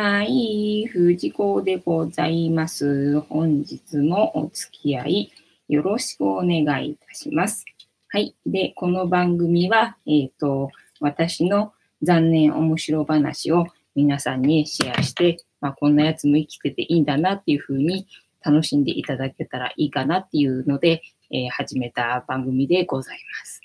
はい、藤子でございます。本日もお付き合いよろしくお願いいたします。はい。で、この番組は、えっ、ー、と、私の残念面白話を皆さんにシェアして、まあ、こんなやつも生きてていいんだなっていうふうに楽しんでいただけたらいいかなっていうので、えー、始めた番組でございます。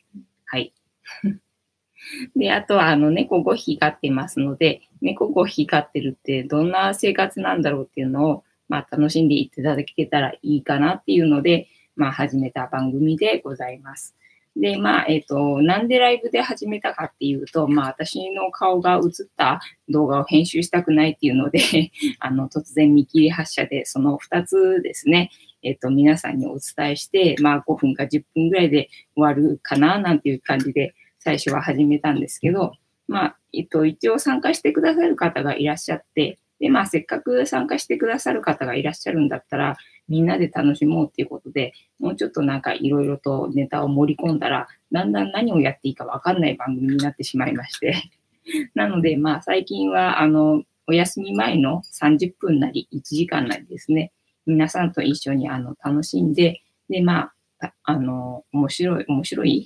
はい。で、あとは、あの、猫5匹飼ってますので、猫5匹飼ってるってどんな生活なんだろうっていうのを、まあ、楽しんでいただけたらいいかなっていうので、まあ、始めた番組でございます。で、まあ、えっ、ー、と、なんでライブで始めたかっていうと、まあ、私の顔が映った動画を編集したくないっていうので あの、突然見切り発車で、その2つですね、えっ、ー、と、皆さんにお伝えして、まあ、5分か10分ぐらいで終わるかな、なんていう感じで、最初は始めたんですけど、まあ、えっと、一応参加してくださる方がいらっしゃって、で、まあ、せっかく参加してくださる方がいらっしゃるんだったら、みんなで楽しもうっていうことで、もうちょっとなんかいろいろとネタを盛り込んだら、だんだん何をやっていいかわかんない番組になってしまいまして。なので、まあ、最近は、あの、お休み前の30分なり1時間なりですね、皆さんと一緒にあの楽しんで、で、まあ、あの、面白い、面白い？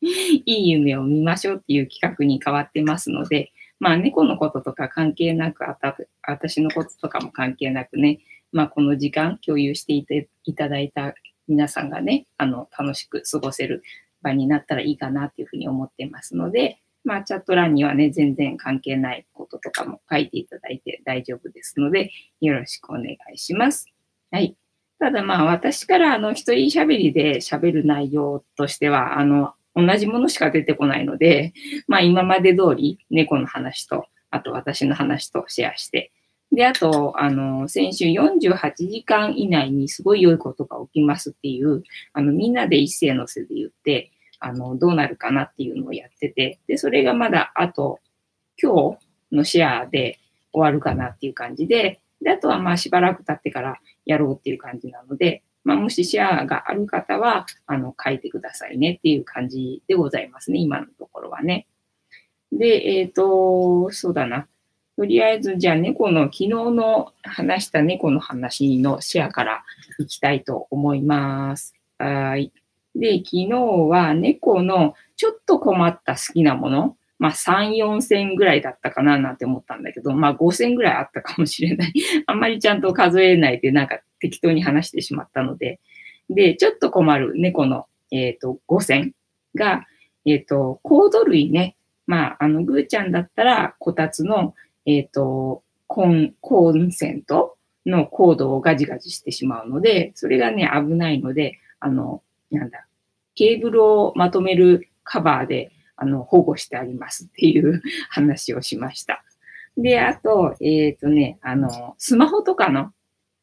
いい夢を見ましょうっていう企画に変わってますので、まあ猫のこととか関係なく、あた私のこととかも関係なくね、まあこの時間共有していていただいた皆さんがね、あの楽しく過ごせる場になったらいいかなっていうふうに思ってますので、まあチャット欄にはね、全然関係ないこととかも書いていただいて大丈夫ですので、よろしくお願いします。はい。ただまあ私からあの一人喋りで喋る内容としては、あの同じものしか出てこないので、まあ今まで通り猫の話と、あと私の話とシェアして、で、あと、あの、先週48時間以内にすごい良いことが起きますっていう、あの、みんなで一斉のせで言って、あの、どうなるかなっていうのをやってて、で、それがまだあと、今日のシェアで終わるかなっていう感じで、で、あとはまあしばらく経ってからやろうっていう感じなので、まあ、もしシェアがある方は、あの、書いてくださいねっていう感じでございますね、今のところはね。で、えっ、ー、と、そうだな。とりあえず、じゃあ猫の、昨日の話した猫の話のシェアからいきたいと思います。はい。で、昨日は猫のちょっと困った好きなもの、まあ3、4千ぐらいだったかななんて思ったんだけど、まあ5千ぐらいあったかもしれない。あんまりちゃんと数えないでなんか適当に話してしまったので、で、ちょっと困る猫の、えっ、ー、と、5選が、えっ、ー、と、コード類ね。まあ、あの、ぐーちゃんだったら、こたつの、えっ、ー、と、コン、コンセントのコードをガジガジしてしまうので、それがね、危ないので、あの、なんだ、ケーブルをまとめるカバーで、あの、保護してありますっていう 話をしました。で、あと、えっ、ー、とね、あの、スマホとかの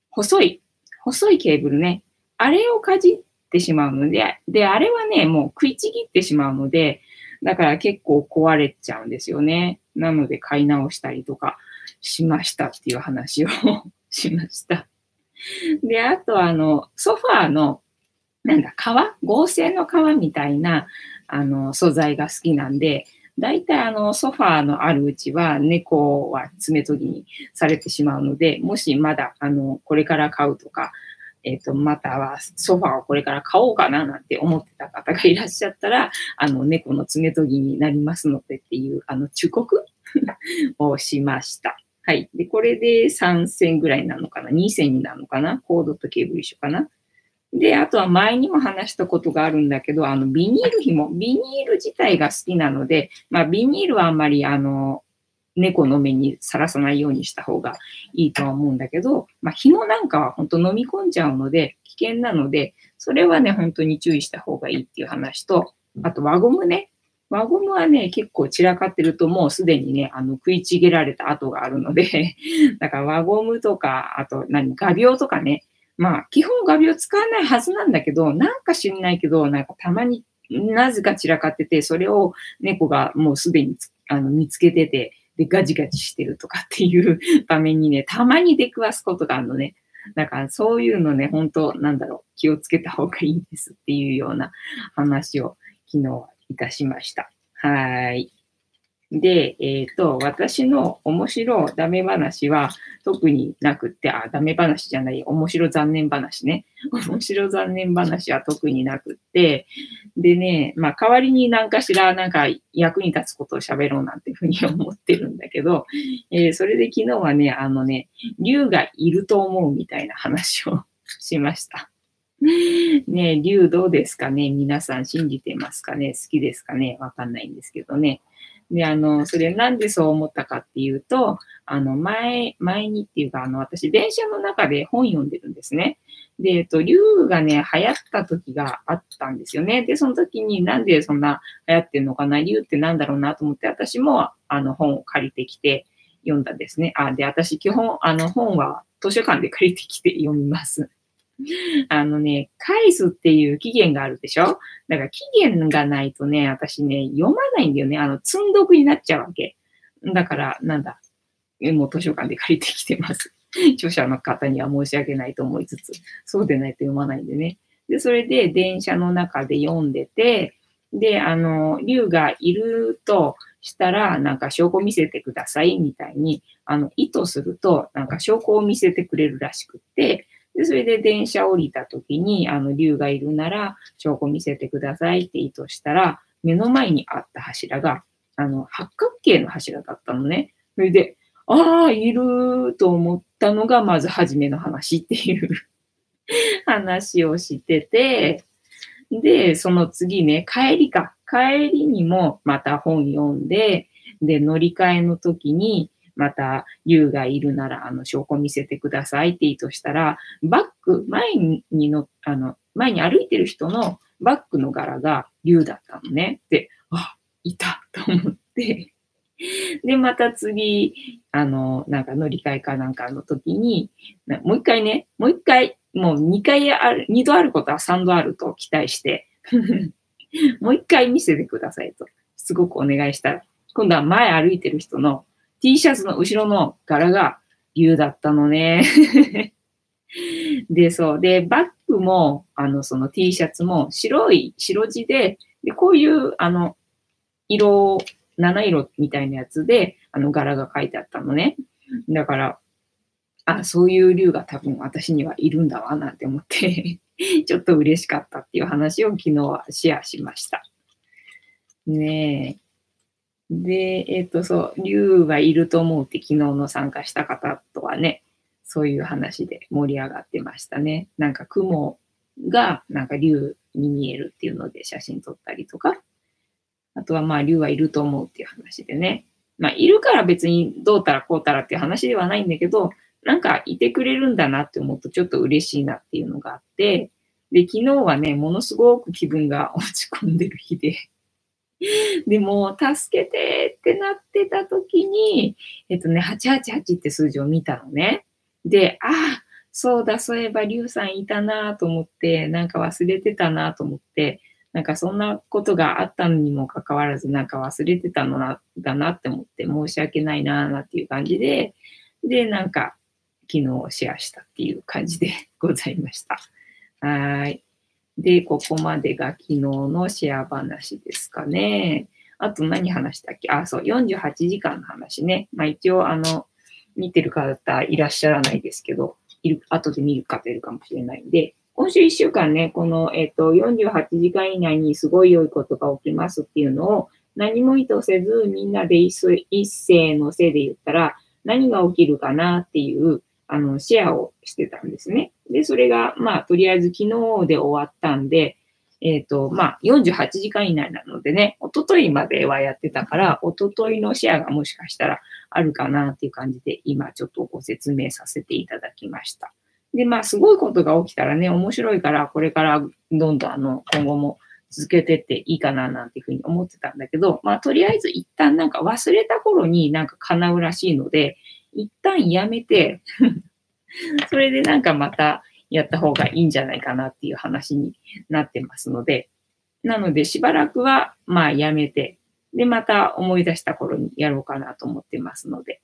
細い細いケーブルね、あれをかじってしまうので、で、あれはね、もう食いちぎってしまうので、だから結構壊れちゃうんですよね。なので買い直したりとかしましたっていう話を しました。で、あとあの、ソファーの、なんだ、革？合成の革みたいな、あの、素材が好きなんで、大体あのソファーのあるうちは猫は爪研ぎにされてしまうので、もしまだあのこれから買うとか、えっ、ー、と、またはソファーをこれから買おうかななんて思ってた方がいらっしゃったら、あの猫の爪研ぎになりますのでっていう、あの忠告 をしました。はい。で、これで3線ぐらいなのかな ?2 線になるのかな？コードとケーブル一緒かな？で、あとは前にも話したことがあるんだけど、あの、ビニール紐、ビニール自体が好きなので、まあ、ビニールはあんまり、あの、猫の目にさらさないようにした方がいいとは思うんだけど、まあ、紐なんかは本当飲み込んじゃうので、危険なので、それはね、本当に注意した方がいいっていう話と、あと輪ゴムね。輪ゴムはね、結構散らかってるともうすでにね、あの、食いちぎられた跡があるので だから輪ゴムとか、あと何、画鋲とかね、まあ、基本画鋲使わないはずなんだけど、なんか知んないけど、なんかたまになぜか散らかってて、それを猫がもうすでにあの見つけてて、で、ガジガジしてるとかっていう 場面にね、たまに出くわすことがあるのね。だからそういうのね、本当なんだろう、気をつけた方がいいんですっていうような話を昨日いたしました。はい。で、えっ、と、私の面白ダメ話は特になくって、あ、ダメ話じゃない、面白残念話ね。面白残念話は特になくって、でね、まあ代わりに何かしらなんか役に立つことを喋ろうなんていうふうに思ってるんだけど、えー、それで昨日はね、あのね、竜がいると思うみたいな話をしました。ね竜どうですかね？皆さん信じてますかね？好きですかね？わかんないんですけどね。で、あの、それなんでそう思ったかっていうと、あの、前、前にっていうか、あの、私、電車の中で本読んでるんですね。で、えっと、竜がね、流行った時があったんですよね。で、その時になんでそんな流行ってんのかな、竜ってなんだろうなと思って、私も、あの、本を借りてきて読んだんですね。あ、で、私、基本、あの、本は図書館で借りてきて読みます。あのね、返すっていう期限があるでしょ？だから期限がないとね、私ね、読まないんだよね。あの、積んどくになっちゃうわけ。だから、なんだ、もう図書館で借りてきてます。著者の方には申し訳ないと思いつつ、そうでないと読まないんでね。で、それで電車の中で読んでて、で、あの、竜がいるとしたら、なんか証拠見せてくださいみたいに、あの、意図すると、なんか証拠を見せてくれるらしくって、で、それで電車降りた時に、あの、竜がいるなら、証拠見せてくださいって意図したら、目の前にあった柱が、あの、八角形の柱だったのね。それで、ああ、いると思ったのが、まず初めの話っていう 話をしてて、で、その次ね、帰りか。帰りにもまた本読んで、で、乗り換えの時に、また、竜がいるなら、あの、証拠見せてくださいって言いとしたら、バック、前にの、あの、前に歩いてる人のバックの柄が竜だったのね。で、あ、いたと思ってで、また次、あの、なんか乗り換えかなんかの時に、もう一回ね、もう一回、もう二回ある、二度あることは三度あると期待して もう一回見せてくださいと、すごくお願いしたら、今度は前歩いてる人の T シャツの後ろの柄が竜だったのね。で、そう。で、バッグも、あの、その T シャツも白い、白地で、で、こういう、あの、色、七色みたいなやつで、あの、柄が書いてあったのね。だから、あ、そういう竜が多分私にはいるんだわ、なんて思って ちょっと嬉しかったっていう話を昨日はシェアしました。ねえ。で、えっ、ー、と、そう、竜がいると思うって昨日の参加した方とはね、そういう話で盛り上がってましたね。なんか雲がなんか竜に見えるっていうので写真撮ったりとか、あとはまあ竜はいると思うっていう話でね。まあいるから別にどうたらこうたらっていう話ではないんだけど、なんかいてくれるんだなって思うとちょっと嬉しいなっていうのがあって、で、昨日はね、ものすごく気分が落ち込んでる日で、でも、助けてってなってた時に、えっとね、888って数字を見たのね。で、ああ、そうだ、そういえば、リュウさんいたなと思って、なんか忘れてたなと思って、なんかそんなことがあったのにもかかわらず、なんか忘れてたのな、だなって思って、申し訳ないななっていう感じで、で、なんか、昨日シェアしたっていう感じでございました。はい。で、ここまでが昨日のシェア話ですかね。あと何話したっけ？あ、そう、48時間の話ね。まあ一応、あの、見てる方いらっしゃらないですけど、いる、後で見る方いるかもしれないんで、今週1週間ね、この、えっ、ー、と、48時間以内にすごい良いことが起きますっていうのを、何も意図せず、みんなで一斉のせいで言ったら、何が起きるかなっていう、あの、シェアをしてたんですね。で、それが、まあ、とりあえず昨日で終わったんで、えっ、ー、と、まあ、48時間以内なのでね、おとといまではやってたから、おとといのシェアがもしかしたらあるかなっていう感じで、今ちょっとご説明させていただきました。で、まあ、すごいことが起きたらね、面白いから、これからどんどんあの、今後も続けてっていいかななんていうふうに思ってたんだけど、まあ、とりあえず一旦なんか忘れた頃になんか叶うらしいので、一旦やめて それでなんかまたやった方がいいんじゃないかなっていう話になってますので、なのでしばらくはまあやめて、で、また思い出した頃にやろうかなと思ってますので。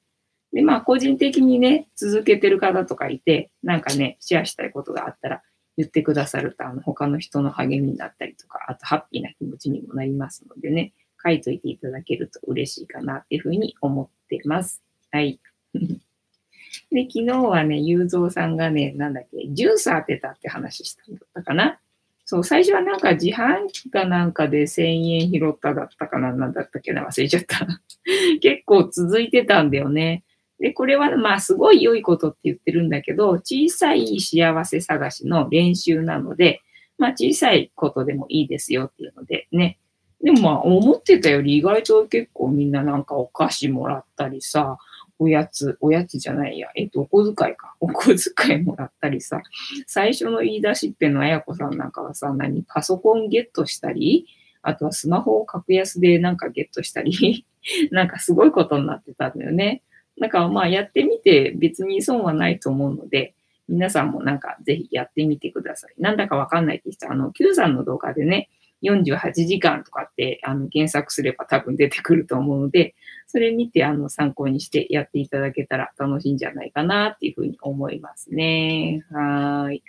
で、まあ個人的にね、続けてる方とかいて、なんかね、シェアしたいことがあったら言ってくださると、あの他の人の励みになったりとか、あとハッピーな気持ちにもなりますのでね、書いといていただけると嬉しいかなっていうふうに思ってます。はい。で、昨日はね、ゆうぞうさんがね、なんだっけ、ジュース当てたって話したんだったかな。そう、最初はなんか自販機かなんかで1000円拾っただったかな、なんだったっけな、忘れちゃった。結構続いてたんだよね。で、これはまあすごい良いことって言ってるんだけど、小さい幸せ探しの練習なので、まあ小さいことでもいいですよっていうのでね。でもまあ思ってたより意外と結構みんななんかお菓子もらったりさ、おやつ、おやつじゃないや、えっと、お小遣いか。お小遣いもらったりさ、最初の言い出しっぺのあやこさんなんかはさ、何、パソコンゲットしたり、あとはスマホを格安でなんかゲットしたり、なんかすごいことになってたんだよね。だかまあやってみて別に損はないと思うので、皆さんもなんかぜひやってみてください。なんだかわかんないって人は、あの、Q さんの動画でね、48時間とかってあの検索すれば多分出てくると思うので、それ見てあの参考にしてやっていただけたら楽しいんじゃないかなっていうふうに思いますね。はい。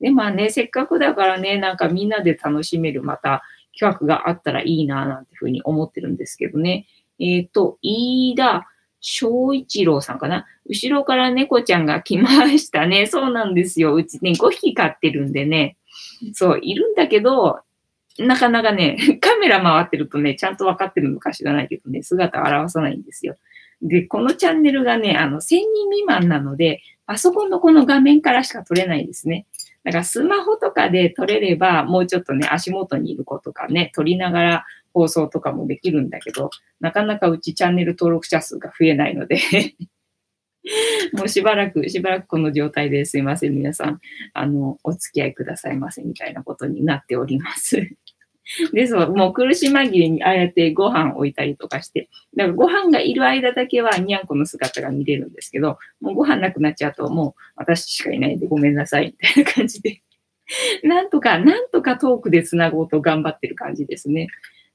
で、まあね、せっかくだからね、なんかみんなで楽しめるまた企画があったらいいななんていうふうに思ってるんですけどね。えっ、ー、と、飯田翔一郎さんかな。後ろから猫ちゃんが来ましたね。そうなんですよ。うちね、5匹飼ってるんでね。そう、いるんだけど、なかなかね、カメラ回ってるとね、ちゃんと分かってるのか知らないけどね、姿を現さないんですよ。で、このチャンネルがね、あの、1000人未満なので、パソコンのこの画面からしか撮れないですね。だからスマホとかで撮れれば、もうちょっとね、足元にいる子とかね、撮りながら放送とかもできるんだけど、なかなかうちチャンネル登録者数が増えないので もうしばらく、しばらくこの状態ですいません、皆さん、あの、お付き合いくださいませみたいなことになっております で、そう、もう苦し紛れにああやってご飯置いたりとかして、だからご飯がいる間だけはにゃんこの姿が見れるんですけど、もうご飯なくなっちゃうともう私しかいないんでごめんなさいみたいな感じで、なんとか、なんとかトークで繋ごうと頑張ってる感じですね。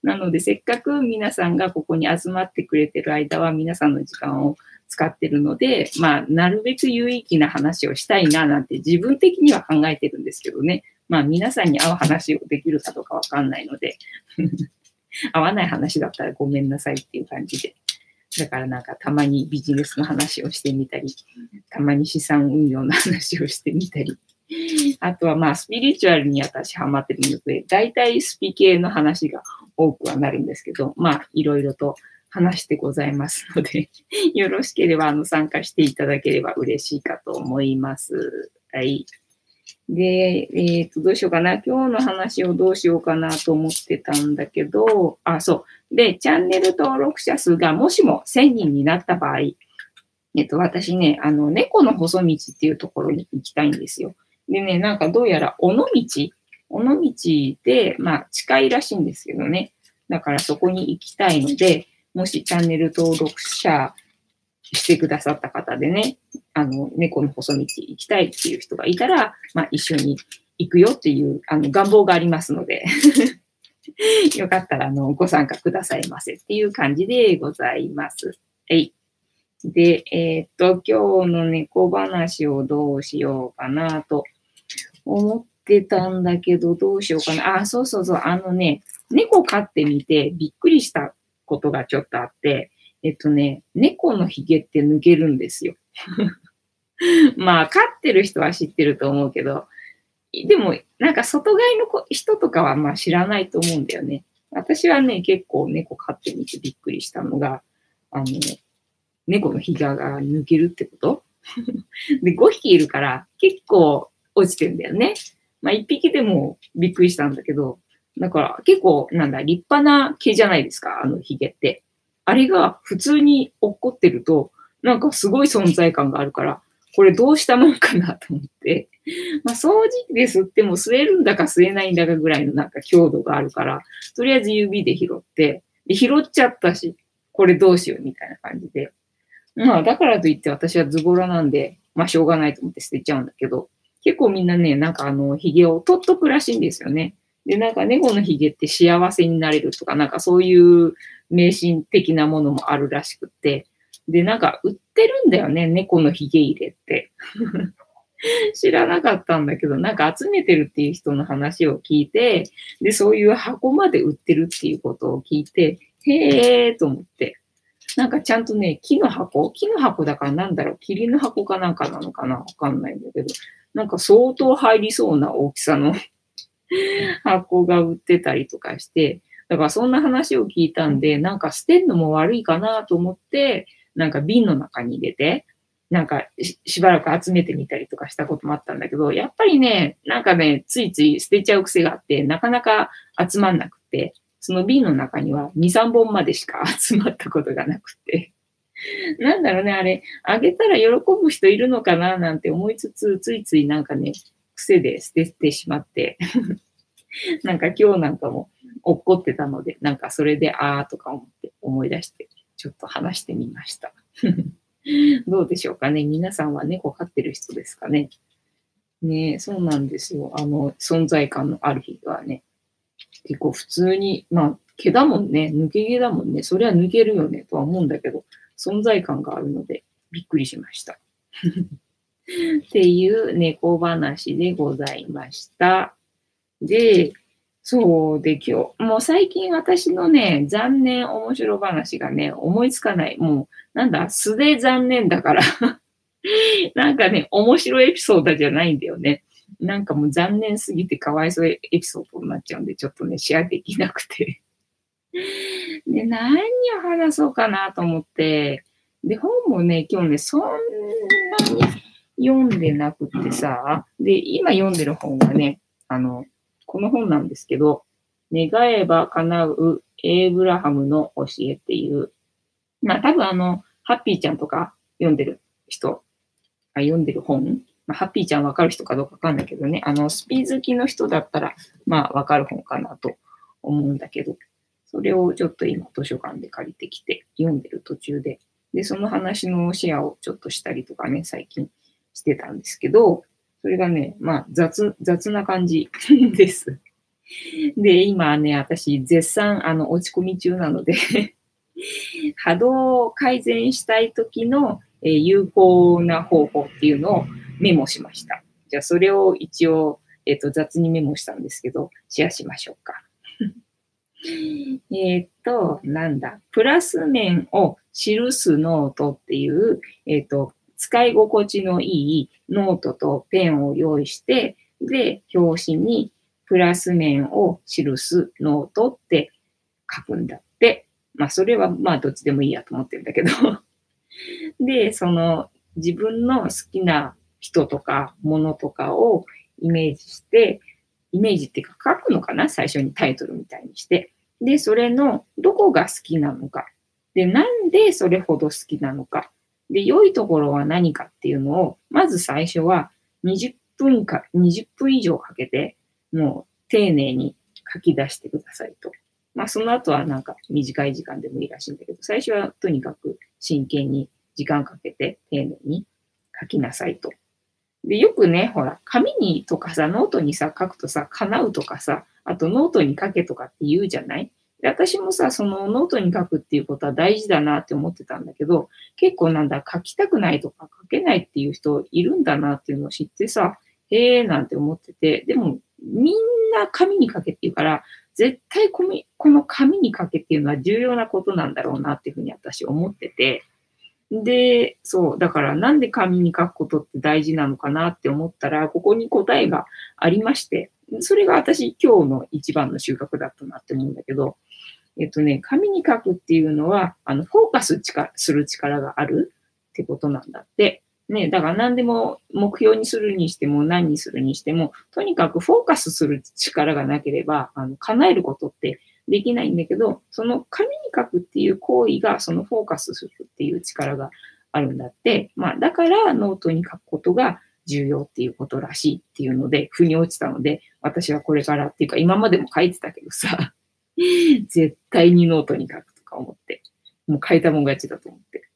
なので、せっかく皆さんがここに集まってくれてる間は皆さんの時間を使ってるので、まあ、なるべく有意義な話をしたいななんて自分的には考えてるんですけどね。まあ皆さんに合う話をできるかどうかわかんないので 合わない話だったらごめんなさいっていう感じで。だからなんかたまにビジネスの話をしてみたり、たまに資産運用の話をしてみたり、あとはまあスピリチュアルに私ハマってるので、大体スピ系の話が多くはなるんですけど、まあいろいろと話してございますので、よろしければあの参加していただければ嬉しいかと思います。はい。で、えっ、ー、と、どうしようかな。今日の話をどうしようかなと思ってたんだけど、あ、そう。で、チャンネル登録者数がもしも1000人になった場合、えっと、私ね、あの、猫の細道っていうところに行きたいんですよ。でね、なんかどうやら、尾道尾道で、まあ、近いらしいんですけどね。だからそこに行きたいので、もしチャンネル登録者してくださった方でね、あの、猫の細道行きたいっていう人がいたら、まあ、一緒に行くよっていう、あの、願望がありますので よかったら、あの、ご参加くださいませっていう感じでございます。はい。で、えー、っと、今日の猫話をどうしようかなと思ってたんだけど、どうしようかな。あ、そうそうそう、あのね、猫飼ってみてびっくりしたことがちょっとあって、えっとね、猫の髭って抜けるんですよ。まあ、飼ってる人は知ってると思うけど、でも、なんか外飼いの人とかはまあ知らないと思うんだよね。私はね、結構猫飼ってみてびっくりしたのが、あの、猫の髭が抜けるってこと？で、5匹いるから結構落ちてんだよね。まあ1匹でもびっくりしたんだけど、だから結構なんだ、立派な毛じゃないですか、あの髭って。あれが普通に落っこってると、なんかすごい存在感があるから、これどうしたもんかなと思って、まあ掃除機で吸っても吸えるんだか吸えないんだかぐらいのなんか強度があるから、とりあえず指で拾って、で拾っちゃったし、これどうしようみたいな感じで。まあだからといって私はズボラなんで、まあしょうがないと思って捨てちゃうんだけど、結構みんなね、なんかあの、髭を取っとくらしいんですよね。で、なんか猫の髭って幸せになれるとか、なんかそういう迷信的なものもあるらしくて、で、なんか売ってるんだよね、猫の髭入れって。知らなかったんだけど、なんか集めてるっていう人の話を聞いて、で、そういう箱まで売ってるっていうことを聞いて、へえーと思って。なんかちゃんとね、木の箱？木の箱だからなんだろう？霧の箱かなんかなのかな？わかんないんだけど、なんか相当入りそうな大きさの 箱が売ってたりとかして、だからそんな話を聞いたんで、なんか捨てんのも悪いかなと思って、なんか瓶の中に入れて、なんかしばらく集めてみたりとかしたこともあったんだけど、やっぱりね、なんかね、ついつい捨てちゃう癖があって、なかなか集まんなくて、その瓶の中には2、3本までしか 集まったことがなくて。なんだろうね、あれ、あげたら喜ぶ人いるのかななんて思いつつ、ついついなんかね、癖で捨ててしまって なんか今日なんかも落っこってたので、なんかそれであーとか思って思い出して、ちょっと話してみました。どうでしょうかね。皆さんは猫飼ってる人ですかね。ねそうなんですよ。あの、存在感のある人はね、結構普通に、まあ、毛だもんね、抜け毛だもんね、それは抜けるよね。とは思うんだけど、存在感があるので、びっくりしました。っていう猫話でございました。で、そうで今日、もう最近私のね、残念面白話がね、思いつかない。もう、なんだ、素で残念だから。なんかね、面白いエピソードじゃないんだよね。なんかもう残念すぎてかわいそうエピソードになっちゃうんで、ちょっとね、シェアできなくて。で、何を話そうかなと思って、で、本もね、今日ね、そんなに読んでなくてさ、で、今読んでる本はね、あの、この本なんですけど、願えば叶うエイブラハムの教えっていう、まあ多分あの、ハッピーちゃんとか読んでる人、あ読んでる本、まあ、ハッピーちゃんわかる人かどうかわかんないけどね、あの、スピー好きの人だったら、まあわかる本かなと思うんだけど、それをちょっと今図書館で借りてきて読んでる途中で、で、その話のシェアをちょっとしたりとかね、最近してたんですけど、それがね、まあ、雑、雑な感じ です。で、今ね、私、絶賛、あの、落ち込み中なので 波動を改善したい時の、えー、有効な方法っていうのをメモしました。じゃあ、それを一応、えっ、ー、と、雑にメモしたんですけど、シェアしましょうか。えっと、なんだ、プラス面を記すノートっていう、えっ、ー、と、使い心地のいいノートとペンを用意して、で、表紙にプラス面を記すノートって書くんだって。まあ、それはまあ、どっちでもいいやと思ってるんだけど で、その自分の好きな人とか物とかをイメージして、イメージっていうか書くのかな？最初にタイトルみたいにして。で、それのどこが好きなのか。で、なんでそれほど好きなのか。で、良いところは何かっていうのを、まず最初は20分か、20分以上かけて、もう丁寧に書き出してくださいと。まあ、その後はなんか短い時間でもいいらしいんだけど、最初はとにかく真剣に時間かけて丁寧に書きなさいと。で、よくね、ほら、紙にとかさ、ノートにさ、書くとさ、叶うとかさ、あとノートに書けとかって言うじゃない？で私もさ、そのノートに書くっていうことは大事だなって思ってたんだけど、結構なんだ、書きたくないとか書けないっていう人いるんだなっていうのを知ってさ、へえーなんて思ってて、でもみんな紙に書けって言うから、絶対この紙に書けっていうのは重要なことなんだろうなっていうふうに私思ってて、で、そう、だからなんで紙に書くことって大事なのかなって思ったら、ここに答えがありまして、それが私今日の一番の収穫だったなって思うんだけど、えっとね、紙に書くっていうのは、あの、フォーカスする力があるってことなんだって。ね、だから何でも目標にするにしても何にするにしても、とにかくフォーカスする力がなければ、あの、叶えることってできないんだけど、その紙に書くっていう行為が、そのフォーカスするっていう力があるんだって。まあ、だからノートに書くことが重要っていうことらしいっていうので、腑に落ちたので、私はこれからっていうか、今までも書いてたけどさ、絶対にノートに書くとか思って、もう書いたもん勝ちだと思って。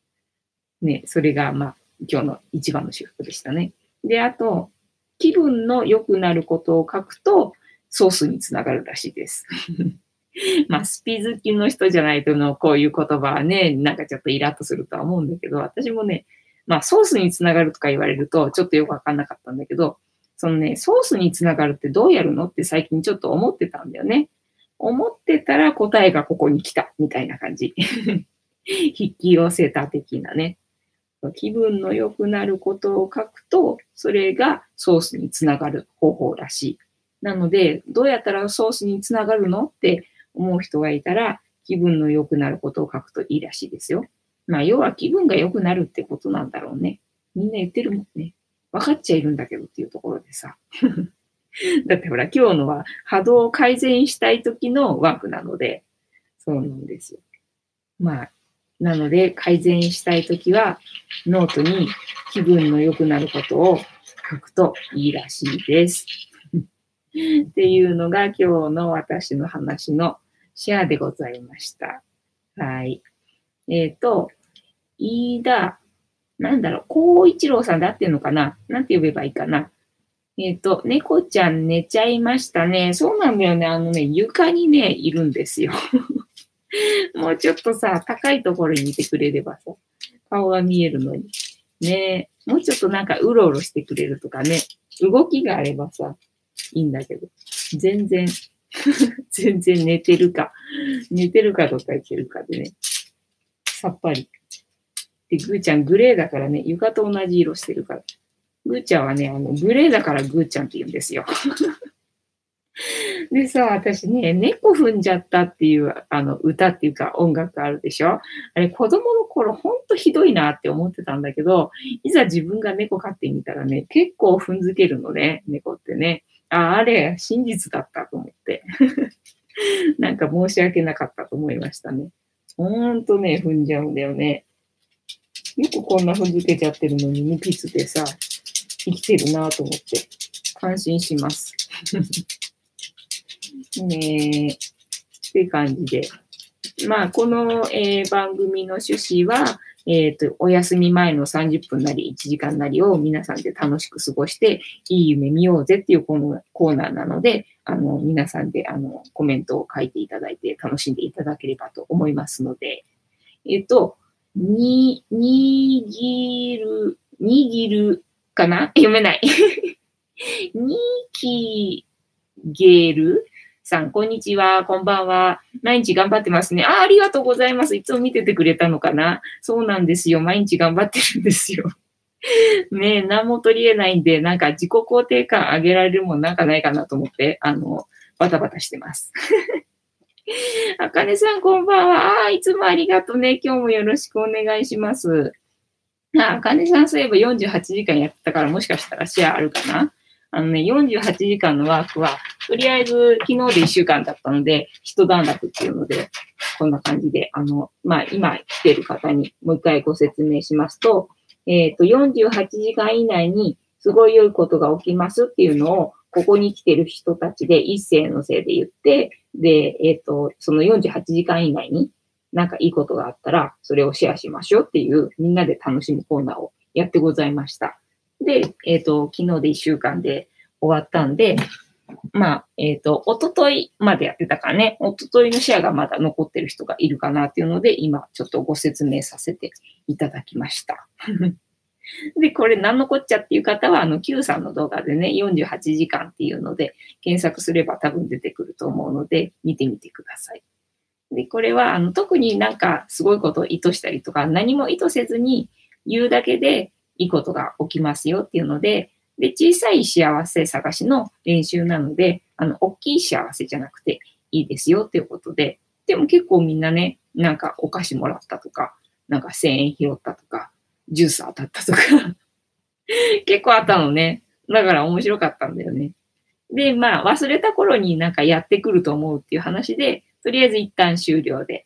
ね、それがまあ、今日の一番の収穫でしたね。で、あと、気分の良くなることを書くと、ソースにつながるらしいです。まあ、スピ好きの人じゃないとのこういう言葉はね、なんかちょっとイラッとするとは思うんだけど、私もね、まあ、ソースにつながるとか言われると、ちょっとよくわかんなかったんだけど、そのね、ソースにつながるってどうやるのって最近ちょっと思ってたんだよね。思ってたら答えがここに来た、みたいな感じ。引き寄せた的なね。気分の良くなることを書くと、それがソースにつながる方法らしい。なので、どうやったらソースにつながるのって思う人がいたら、気分の良くなることを書くといいらしいですよ。まあ、要は気分が良くなるってことなんだろうね。みんな言ってるもんね。分かっちゃいるんだけどっていうところでさ。だってほら、今日のは波動を改善したい時のワークなので、そうなんですよ。まあ、なので改善したい時は、ノートに気分の良くなることを書くといいらしいです。っていうのが今日の私の話のシェアでございました。はい。えっ、ー、と、飯田、なんだろう、孝一郎さんで合ってんのかな？なんて呼べばいいかな？えっ、ー、と、猫ちゃん寝ちゃいましたね。そうなんだよね。あのね、床にね、いるんですよ。もうちょっとさ、高いところにいてくれればさ、顔が見えるのに。ねもうちょっとなんかうろうろしてくれるとかね、動きがあればさ、いいんだけど、全然 全然寝てるか、寝てるかどうか言ってるかでね、さっぱり。で、ぐーちゃんグレーだからね、床と同じ色してるから。ぐーちゃんはね、あの、グレーだからぐーちゃんって言うんですよ。でさ、私ね、猫踏んじゃったっていう、あの、歌っていうか音楽あるでしょ？あれ、子供の頃ほんとひどいなって思ってたんだけど、いざ自分が猫飼ってみたらね、結構踏んづけるのね、猫ってね。あ、あれ、真実だったと思って。なんか申し訳なかったと思いましたね。ほんとね、踏んじゃうんだよね。よくこんな踏んづけちゃってるのに、無筆でさ、生きてるなと思って、感心します。ねって感じで。まあ、この、えー、番組の趣旨は、えっ、ー、と、お休み前の30分なり1時間なりを皆さんで楽しく過ごして、いい夢見ようぜっていうこのコーナーなので、あの、皆さんで、あの、コメントを書いていただいて楽しんでいただければと思いますので、えっ、ー、と、に、にぎる、にぎるかな？読めない。にきげるさん、こんにちは、こんばんは。毎日頑張ってますね。あ、ありがとうございます。いつも見ててくれたのかな？そうなんですよ。毎日頑張ってるんですよ。ねえ、何も取り得ないんで、なんか自己肯定感上げられるもんなんかないかなと思って、あの、バタバタしてます。あかねさん、こんばんは。あいつもありがとうね。今日もよろしくお願いします。あ、かねさん、そういえば48時間やってたから、もしかしたらシェアあるかな？あのね、48時間のワークは、とりあえず昨日で1週間だったので、一段落っていうので、こんな感じで、あの、まあ、今来てる方にもう一回ご説明しますと、えっ、ー、と、48時間以内にすごい良いことが起きますっていうのを、ここに来てる人たちで一斉のせいで言って、で、えっ、ー、と、その48時間以内になんかいいことがあったら、それをシェアしましょうっていう、みんなで楽しむコーナーをやってございました。で、えっ、ー、と、昨日で1週間で終わったんで、まあ、えっ、ー、と、おとといまでやってたからね、おとといのシェアがまだ残ってる人がいるかなっていうので、今ちょっとご説明させていただきました。で、これ何のこっちゃっていう方は、あの、Q さんの動画でね、48時間っていうので、検索すれば多分出てくると思うので、見てみてください。で、これは、あの、特になんかすごいことを意図したりとか、何も意図せずに言うだけで、いいことが起きますよっていうので、で、小さい幸せ探しの練習なので、あの、大きい幸せじゃなくていいですよっていうことで、でも結構みんなね、なんかお菓子もらったとか、なんか1000円拾ったとか、ジュース当たったとか 結構あったのね。だから面白かったんだよね。で、まあ忘れた頃になんかやってくると思うっていう話で、とりあえず一旦終了で、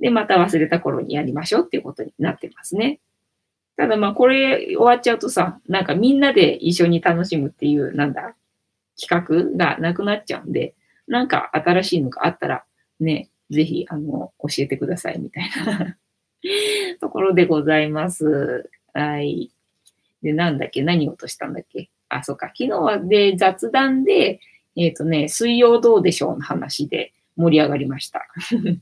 で、また忘れた頃にやりましょうっていうことになってますね。ただまあこれ終わっちゃうとさ、なんかみんなで一緒に楽しむっていう、なんだ、企画がなくなっちゃうんで、なんか新しいのがあったら、ね、ぜひ、あの、教えてくださいみたいな ところでございます。はい。で、なんだっけ何を落としたんだっけ？あ、そっか。昨日はで雑談で、えっ、ー、とね、水曜どうでしょうの話で盛り上がりました。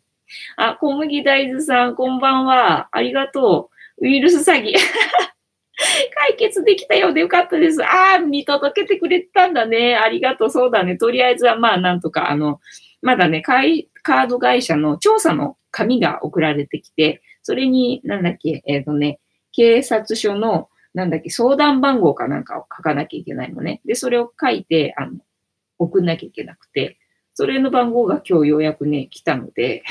あ、小麦大豆さん、こんばんは。ありがとう。ウイルス詐欺。解決できたようでよかったです。ああ、見届けてくれたんだね。ありがとう。そうだね。とりあえずはまあなんとか、あの、まだね、カード会社の調査の紙が送られてきて、それに、なんだっけ、えっ、ー、とね、警察署の、なんだっけ、相談番号かなんかを書かなきゃいけないのね。で、それを書いて、あの、送んなきゃいけなくて、それの番号が今日ようやくね、来たので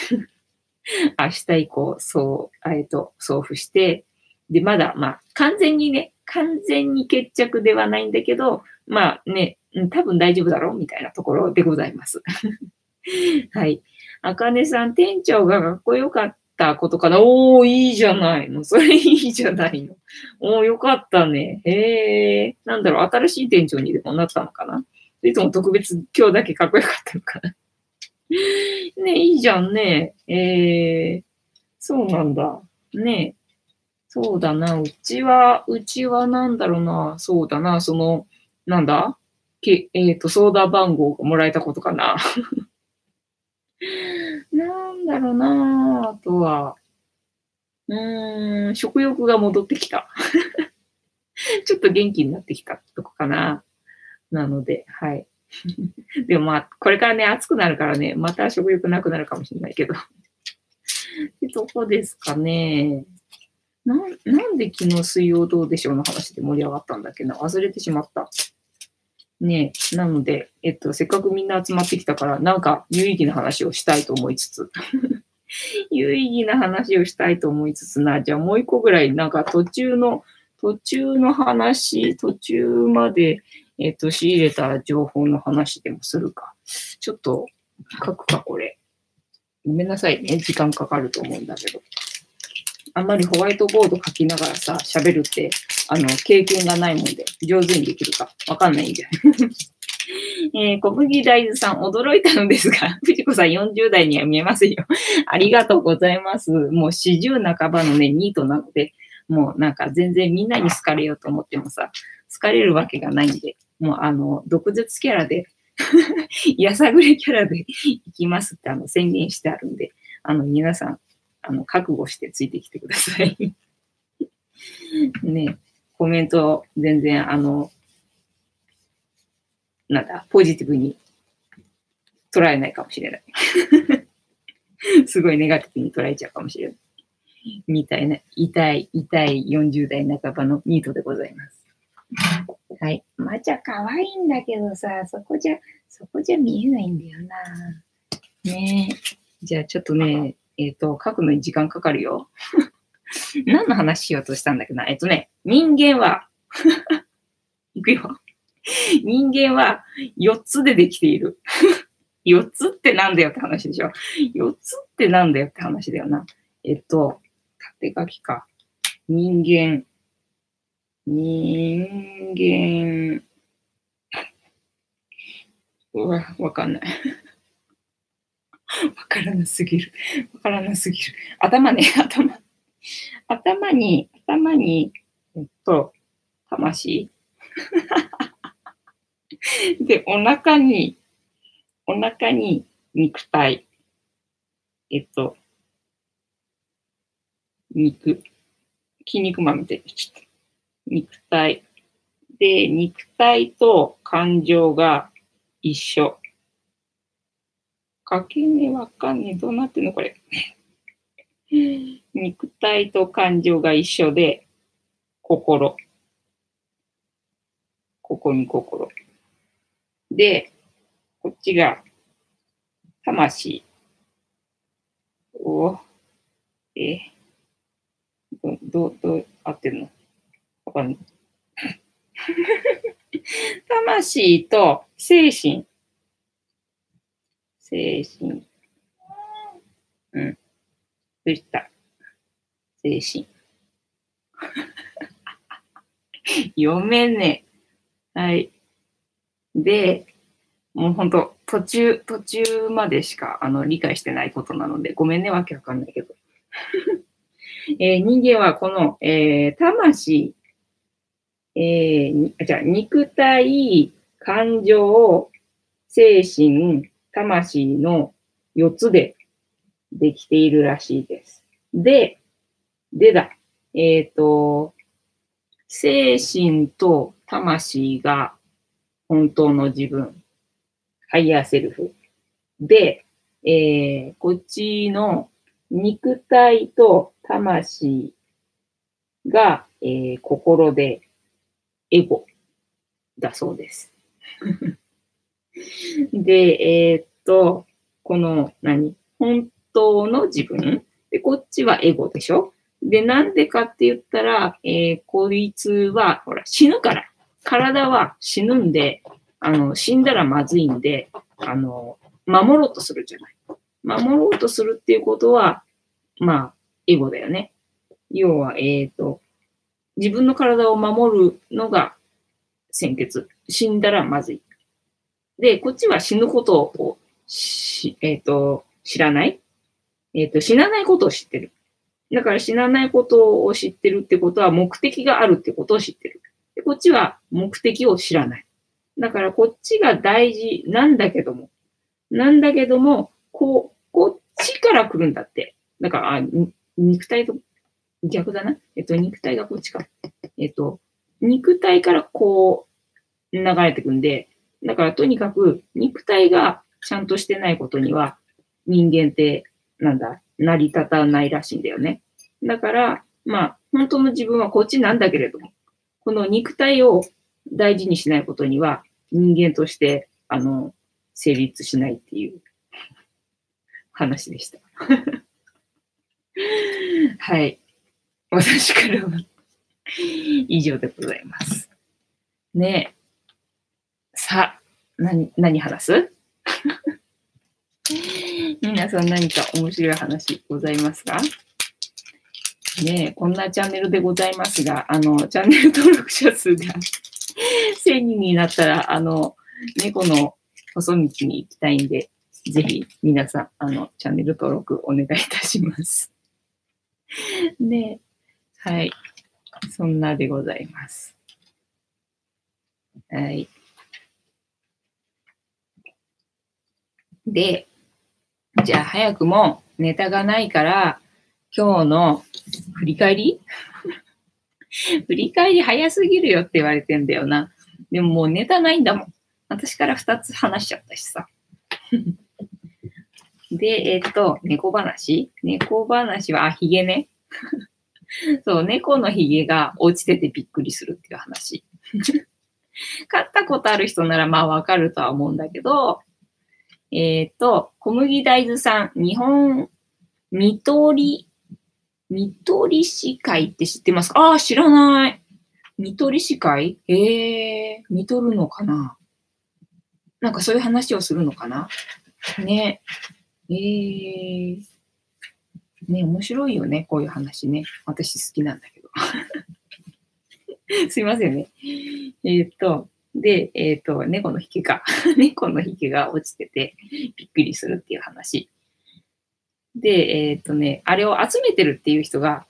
明日以降、そう、えっと、送付して、で、まだ、まあ、完全にね、完全に決着ではないんだけど、まあね、多分大丈夫だろうみたいなところでございます。はい。あかねさん、店長がかっこよかったことかなおー、いいじゃないの。それいいじゃないの。おー、よかったね。へえ。なんだろう、新しい店長にでもなったのかないつも特別今日だけかっこよかったのかなね、いいじゃんね。えー、そうなんだ。ね。そうだな。うちは、うちはなんだろうな。そうだな。その、なんだ？けえっ、ー、と、相談番号がもらえたことかな。なんだろうな。あとは、うーん、食欲が戻ってきた。ちょっと元気になってきたとこかな。なので、はい。でもまあ、これからね、暑くなるからね、また食欲なくなるかもしれないけど。で、どこですかね。な、なんで昨日水曜どうでしょうの話で盛り上がったんだっけな忘れてしまった。ねえなので、えっと、せっかくみんな集まってきたから、なんか有意義な話をしたいと思いつつ。有意義な話をしたいと思いつつな、じゃあもう一個ぐらい、なんか途中の、途中の話、途中までえっ、ー、と、仕入れた情報の話でもするか。ちょっと書くか、これ。ごめんなさいね。時間かかると思うんだけど。あんまりホワイトボード書きながらさ、喋るって、あの、経験がないもんで、上手にできるかわかんないんじゃん。えー、小麦大豆さん、驚いたのですが、藤子さん40代には見えますよ。ありがとうございます。もう40半ばのね、ニートなので、もうなんか全然みんなに好かれようと思ってもさ、好かれるわけがないんで、もうあの、毒舌キャラで やさぐれキャラで行きますってあの宣言してあるんで、あの、皆さん、あの、覚悟してついてきてくださいね、コメント全然、あの、なんだ、ポジティブに捉えないかもしれない すごいネガティブに捉えちゃうかもしれない。みたいな、痛い、痛い40代半ばのニートでございます。はい。まちゃ可愛いんだけどさ、そこじゃ、そこじゃ見えないんだよな。ねえ。じゃあちょっとね、えっ、ー、と、書くのに時間かかるよ。何の話しようとしたんだっけな？えっとね、人間は いくよ。人間は4つでできている。4つってなんだよって話でしょ。4つってなんだよって話だよな。えっと、縦書きか。人間、人間、うわ、わかんない。わからなすぎる。わからなすぎる。頭ね、頭。頭に、頭に、えっと、魂。で、お腹に、お腹に肉体。えっと、肉。筋肉まみたいにちょっと。肉体。で、肉体と感情が一緒。かけねわかんねえ。どうなってんのこれ。肉体と感情が一緒で、心。ここに心。で、こっちが、魂。おえど、ど、どう、合ってるの？魂と精神。精神。うん。どうした？精神。読めねえ。はい。で、もうほんと、途中、途中までしかあの理解してないことなので、ごめんね、わけわかんないけど。えー、人間はこの、えー、魂えー、じゃあ、肉体、感情、精神、魂の4つでできているらしいです。で、でだ。えっ、ー、と、精神と魂が本当の自分、ハイヤーセルフ。で、えー、こっちの肉体と魂が、えー、心でエゴだそうです。で、えー、っと、この何？本当の自分？で、こっちはエゴでしょ？で、なんでかって言ったら、えー、こいつは、ほら、死ぬから。体は死ぬんで、あの、死んだらまずいんで、あの、守ろうとするじゃない。守ろうとするっていうことは、まあ、エゴだよね。要は、えっ、ー、と、自分の体を守るのが先決。死んだらまずい。で、こっちは死ぬことをし、えっ、ー、と、知らない。えっ、ー、と、死なないことを知ってる。だから死なないことを知ってるってことは目的があるってことを知ってる。でこっちは目的を知らない。だからこっちが大事なんだけども、なんだけども、こう、こっちから来るんだって。だから、あ肉体と逆だな。えっと、肉体がこっちか。えっと、肉体からこう流れてくんで、だからとにかく肉体がちゃんとしてないことには人間ってなんだ、成り立たないらしいんだよね。だから、まあ、本当の自分はこっちなんだけれども、この肉体を大事にしないことには人間として、あの、成立しないっていう 話でした。はい。私からは以上でございます。ねえ。さあ、何、何話す？皆さん何か面白い話ございますか？ねえ、こんなチャンネルでございますが、あの、チャンネル登録者数が 1000人になったら、あの、猫の細道に行きたいんで、ぜひ皆さん、あの、チャンネル登録お願いいたします。ねえはい。そんなでございます。はい。で、じゃあ早くもネタがないから、今日の振り返り？振り返り早すぎるよって言われてんだよな。でももうネタないんだもん。私から2つ話しちゃったしさ。で、えっと、猫話？猫話は、あ、ヒゲね。そう、猫のヒゲが落ちててびっくりするっていう話。買ったことある人ならまあわかるとは思うんだけど、えっ、と、小麦大豆さん、日本、見取り、見取り市会って知ってます？かああ、知らない。見取り市会？ええー、見取るのかな？なんかそういう話をするのかな？ね。ええー、ね、面白いよね、こういう話ね。私好きなんだけど。すいませんね。えっ、ー、と、で、えっ、ー、と、猫の引きか。猫の引きが落ちててびっくりするっていう話。で、えっ、ー、とね、あれを集めてるっていう人が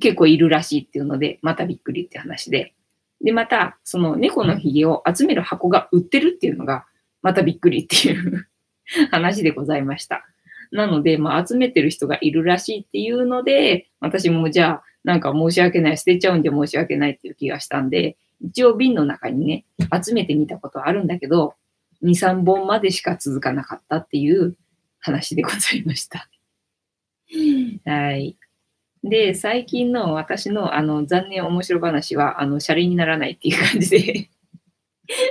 結構いるらしいっていうので、またびっくりって話で。で、また、その猫のひげを集める箱が売ってるっていうのが、またびっくりっていう 話でございました。なので、まあ、集めてる人がいるらしいっていうので、私もじゃあ、なんか申し訳ない、捨てちゃうんで申し訳ないっていう気がしたんで、一応瓶の中にね、集めてみたことはあるんだけど、2、3本までしか続かなかったっていう話でございました。はい。で、最近の私のあの残念面白話は、あの、シャレにならないっていう感じで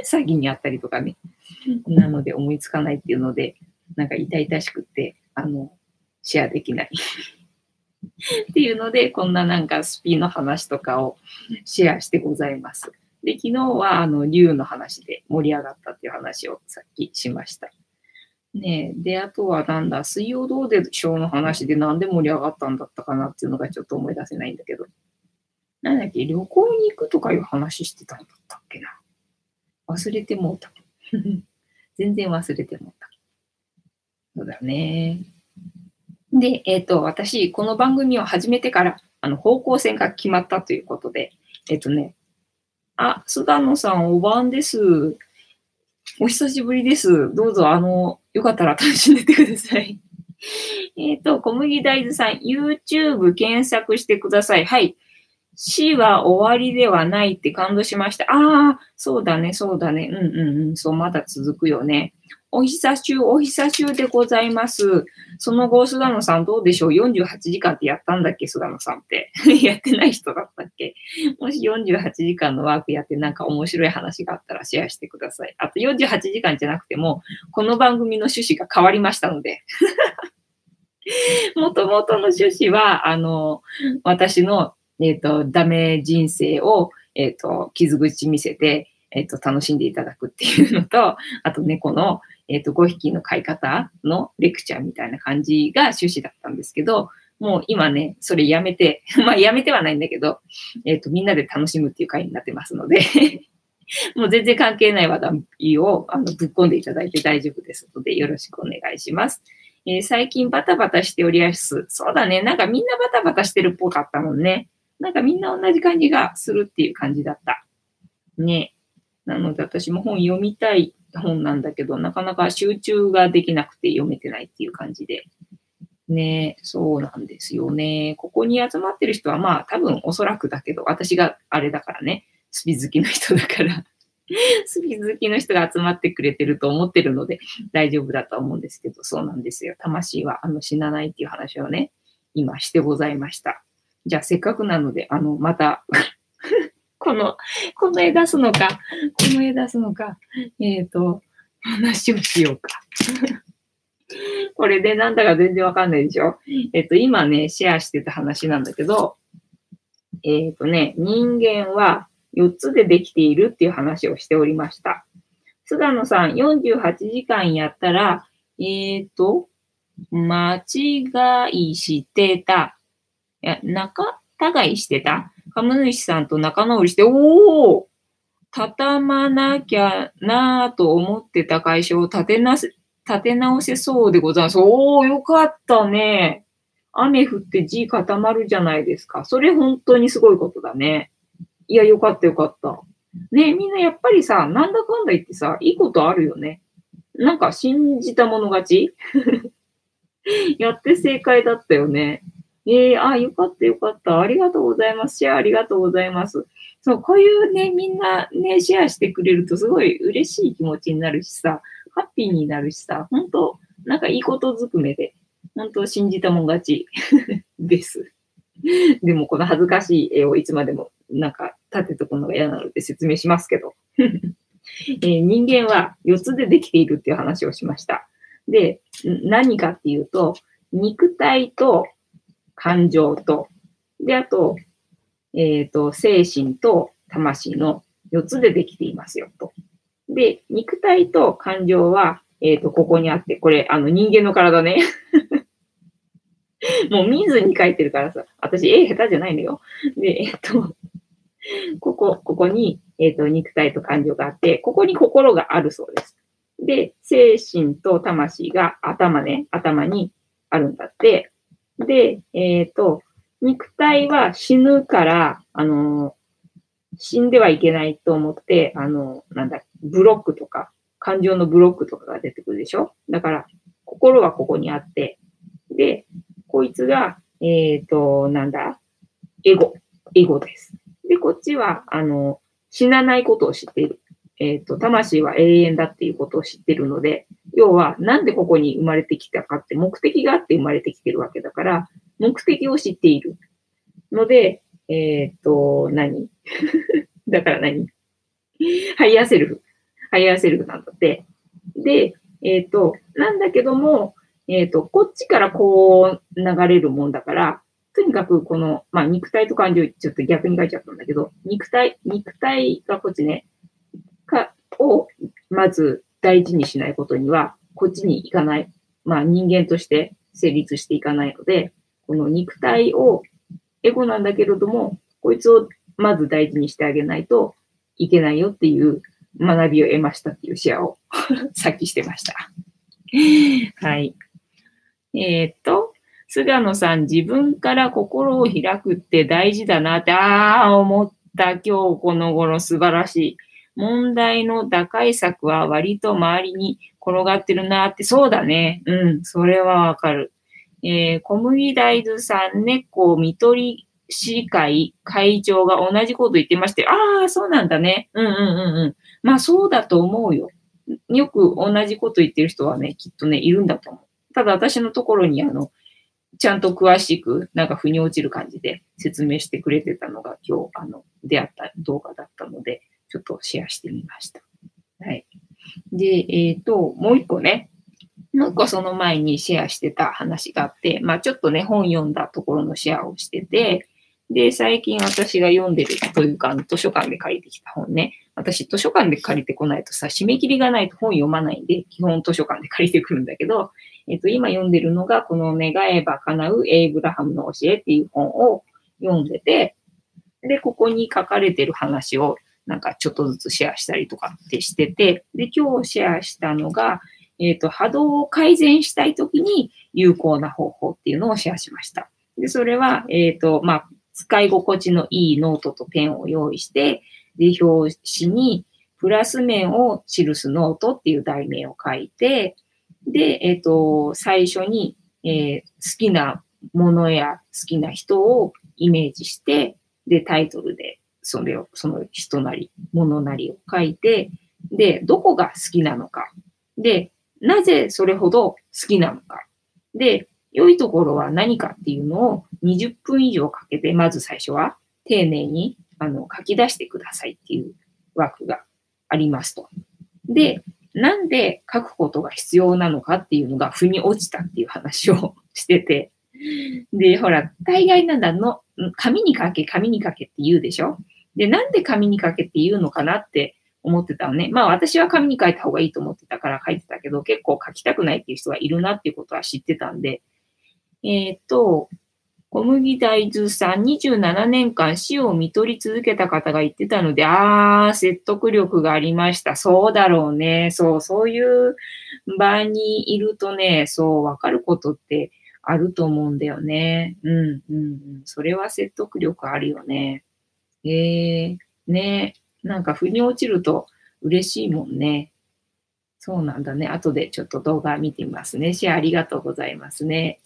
詐欺にあったりとかね。なので思いつかないっていうので、なんか痛々しくって、あの、シェアできない っていうので、こんななんかスピの話とかをシェアしてございます。で、昨日はあの、竜の話で盛り上がったっていう話をさっきしました。ねえで、あとはなんだ、水曜どうでしょうの話でなんで盛り上がったんだったかなっていうのがちょっと思い出せないんだけど。なんだっけ、旅行に行くとかいう話してたんだったっけな。忘れてもうた。全然忘れてもうた。そうだね。で、えっ、ー、と、私、この番組を始めてから、あの、方向性が決まったということで、えっ、ー、とね、あ、須田野さん、おばんです。お久しぶりです。どうぞ、あの、よかったら楽しんでてください。えっと、小麦大豆さん、YouTube 検索してください。はい。死は終わりではないって感動しました。ああ、そうだね、そうだね。うんうんうん。そう、まだ続くよね。お久しゅう、お久しゅうでございます。その後、菅野さんどうでしょう ?48 時間ってやったんだっけ？菅野さんって。やってない人だったっけ？もし48時間のワークやってなんか面白い話があったらシェアしてください。あと48時間じゃなくても、この番組の趣旨が変わりましたので。もともとの趣旨は、あの、私の、えっ、ー、と、ダメ人生を、えっ、ー、と、傷口見せて、えっ、と、楽しんでいただくっていうのと、あと猫の、えっ、と、5匹の飼い方のレクチャーみたいな感じが趣旨だったんですけど、もう今ね、それやめて、まあやめてはないんだけど、えっ、と、みんなで楽しむっていう回になってますので もう全然関係ない話題をあのぶっ込んでいただいて大丈夫ですので、よろしくお願いします。えー、最近バタバタしておりやす。そうだね。なんかみんなバタバタしてるっぽかったもんね。なんかみんな同じ感じがするっていう感じだった。ね。なので私も本読みたい本なんだけど、なかなか集中ができなくて読めてないっていう感じで。ねそうなんですよね。ここに集まってる人はまあ多分おそらくだけど、私があれだからね、スピ好きの人だから スピ好きの人が集まってくれてると思ってるので大丈夫だと思うんですけど、そうなんですよ。魂はあの死なないっていう話をね、今してございました。じゃあせっかくなので、あの、またこの、この絵出すのか、この絵出すのか、えっ、ー、と、話をしようか。これでなんだか全然わかんないでしょ？えっ、ー、と、今ね、シェアしてた話なんだけど、えっ、ー、とね、人間は4つでできているっていう話をしておりました。菅野さん、48時間やったら、えっ、ー、と、間違いしてた。いや、仲違いしてた株主さんと仲直りして、おお畳まなきゃなぁと思ってた会社を立てな立て直せそうでございます。おー、よかったね。雨降って地固まるじゃないですか。それ本当にすごいことだね。いや、よかったよかった。ねみんなやっぱりさ、なんだかんだ言ってさ、いいことあるよね。なんか信じたもの勝ち やって正解だったよね。ええー、あ、よかったよかった。ありがとうございます。シェアありがとうございます。そう、こういうね、みんなね、シェアしてくれるとすごい嬉しい気持ちになるしさ、ハッピーになるしさ、本当なんかいいことずくめで、本当信じたもん勝ち です。でもこの恥ずかしい絵をいつまでもなんか立てとくのが嫌なので説明しますけど、えー、人間は4つでできているっていう話をしました。で、何かっていうと、肉体と感情と、で、あと、えっ、ー、と、精神と魂の4つでできていますよと。で、肉体と感情は、えっ、ー、と、ここにあって、これ、あの、人間の体ね。もう見ずに書いてるからさ、私絵下手じゃないのよ。で、えっ、ー、と、ここ、ここに、えっ、と、肉体と感情があって、ここに心があるそうです。で、精神と魂が頭ね、頭にあるんだって。で、えっ、ー、と、肉体は死ぬから、あの、死んではいけないと思って、あの、なんだ、ブロックとか、感情のブロックとかが出てくるでしょ？だから、心はここにあって、で、こいつが、えっ、ー、と、なんだ、エゴ、エゴです。で、こっちは、あの、死なないことを知っている。えっ、ー、と、魂は永遠だっていうことを知ってるので、要は、なんでここに生まれてきたかって目的があって生まれてきてるわけだから、目的を知っている。ので、えっ、ー、と、何？だから何？ハイヤーセルフ。ハイヤーセルフなんだって。で、えっ、ー、と、なんだけども、えっ、と、こっちからこう流れるもんだから、とにかくこの、まあ、肉体と感情、ちょっと逆に書いちゃったんだけど、肉体、肉体がこっちね、を、まず大事にしないことには、こっちに行かない。まあ、人間として成立していかないので、この肉体を、エゴなんだけれども、こいつをまず大事にしてあげないといけないよっていう学びを得ましたっていうシェアを さっきしてました。はい。えー、っと、菅野さん、自分から心を開くって大事だなって、ああ、思った。今日この頃素晴らしい。問題の打開策は割と周りに転がってるなって、そうだね。うん、それはわかる。えー、小麦大豆さん、猫、見取り市会会長が同じこと言ってまして、ああ、そうなんだね。うんうんうんうん。まあそうだと思うよ。よく同じこと言ってる人はね、きっとね、いるんだと思う。ただ私のところにあの、ちゃんと詳しく、なんか腑に落ちる感じで説明してくれてたのが今日、あの、出会った動画だったので、ちょっとシェアしてみました。はい。で、えっ、ー、と、もう一個ね、もう一個その前にシェアしてた話があって、まあちょっとね、本読んだところのシェアをしてて、で、最近私が読んでるというか、図書館で借りてきた本ね。私、図書館で借りてこないとさ、締め切りがないと本読まないんで、基本図書館で借りてくるんだけど、えっ、と、今読んでるのが、この願えば叶うエイブラハムの教えっていう本を読んでて、で、ここに書かれてる話をなんかちょっとずつシェアしたりとかってしてて、で、今日シェアしたのが、えっ、ー、と、波動を改善したいときに有効な方法っていうのをシェアしました。で、それは、えっ、ー、と、まあ、使い心地のいいノートとペンを用意して、で、表紙にプラス面を記すノートっていう題名を書いて、で、えっ、ー、と、最初に、え好きなものや好きな人をイメージして、で、タイトルでそれを、その人なり、物なりを書いて、で、どこが好きなのか。で、なぜそれほど好きなのか。で、良いところは何かっていうのを20分以上かけて、まず最初は丁寧にあの書き出してくださいっていう枠がありますと。で、なんで書くことが必要なのかっていうのが腑に落ちたっていう話を してて、で、ほら、大概なんだの、紙に書け、紙に書けって言うでしょで、なんで紙に書けって言うのかなって思ってたのね。まあ私は紙に書いた方がいいと思ってたから書いてたけど、結構書きたくないっていう人がいるなっていうことは知ってたんで、えっ、と、小麦大豆さん27年間死を見取り続けた方が言ってたので、あー、説得力がありました。そうだろうね。そう、そういう場にいるとね、そう、わかることってあると思うんだよね。うん、うん、うん。それは説得力あるよね。ええー、ねなんか腑に落ちると嬉しいもんね。そうなんだね。後でちょっと動画見てみますね。シェアありがとうございますね。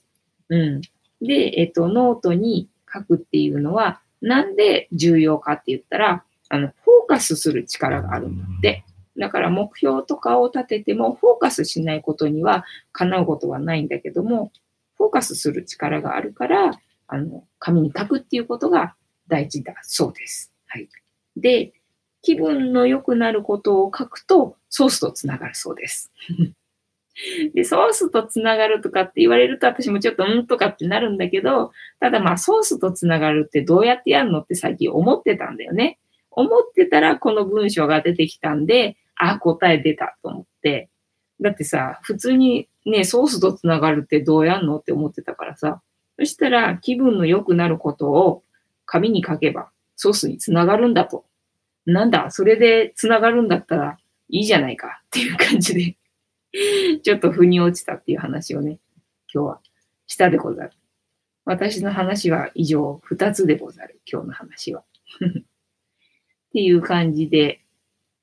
うん。で、えっと、ノートに書くっていうのは、なんで重要かって言ったら、あの、フォーカスする力があるんだって。だから目標とかを立てても、フォーカスしないことには叶うことはないんだけども、フォーカスする力があるから、あの、紙に書くっていうことが大事だそうです。はい。で、気分の良くなることを書くと、ソースとつながるそうです。で、ソースとつながるとかって言われると私もちょっとうんとかってなるんだけど、ただまあソースとつながるってどうやってやるのって最近思ってたんだよね。思ってたらこの文章が出てきたんで、あ、答え出たと思って。だってさ、普通にね、ソースとつながるってどうやんのって思ってたからさ。そしたら気分の良くなることを紙に書けばソースにつながるんだと。なんだ、それでつながるんだったらいいじゃないかっていう感じで ちょっと腑に落ちたっていう話をね、今日はしたでござる。私の話は以上2つでござる。今日の話は。っていう感じで、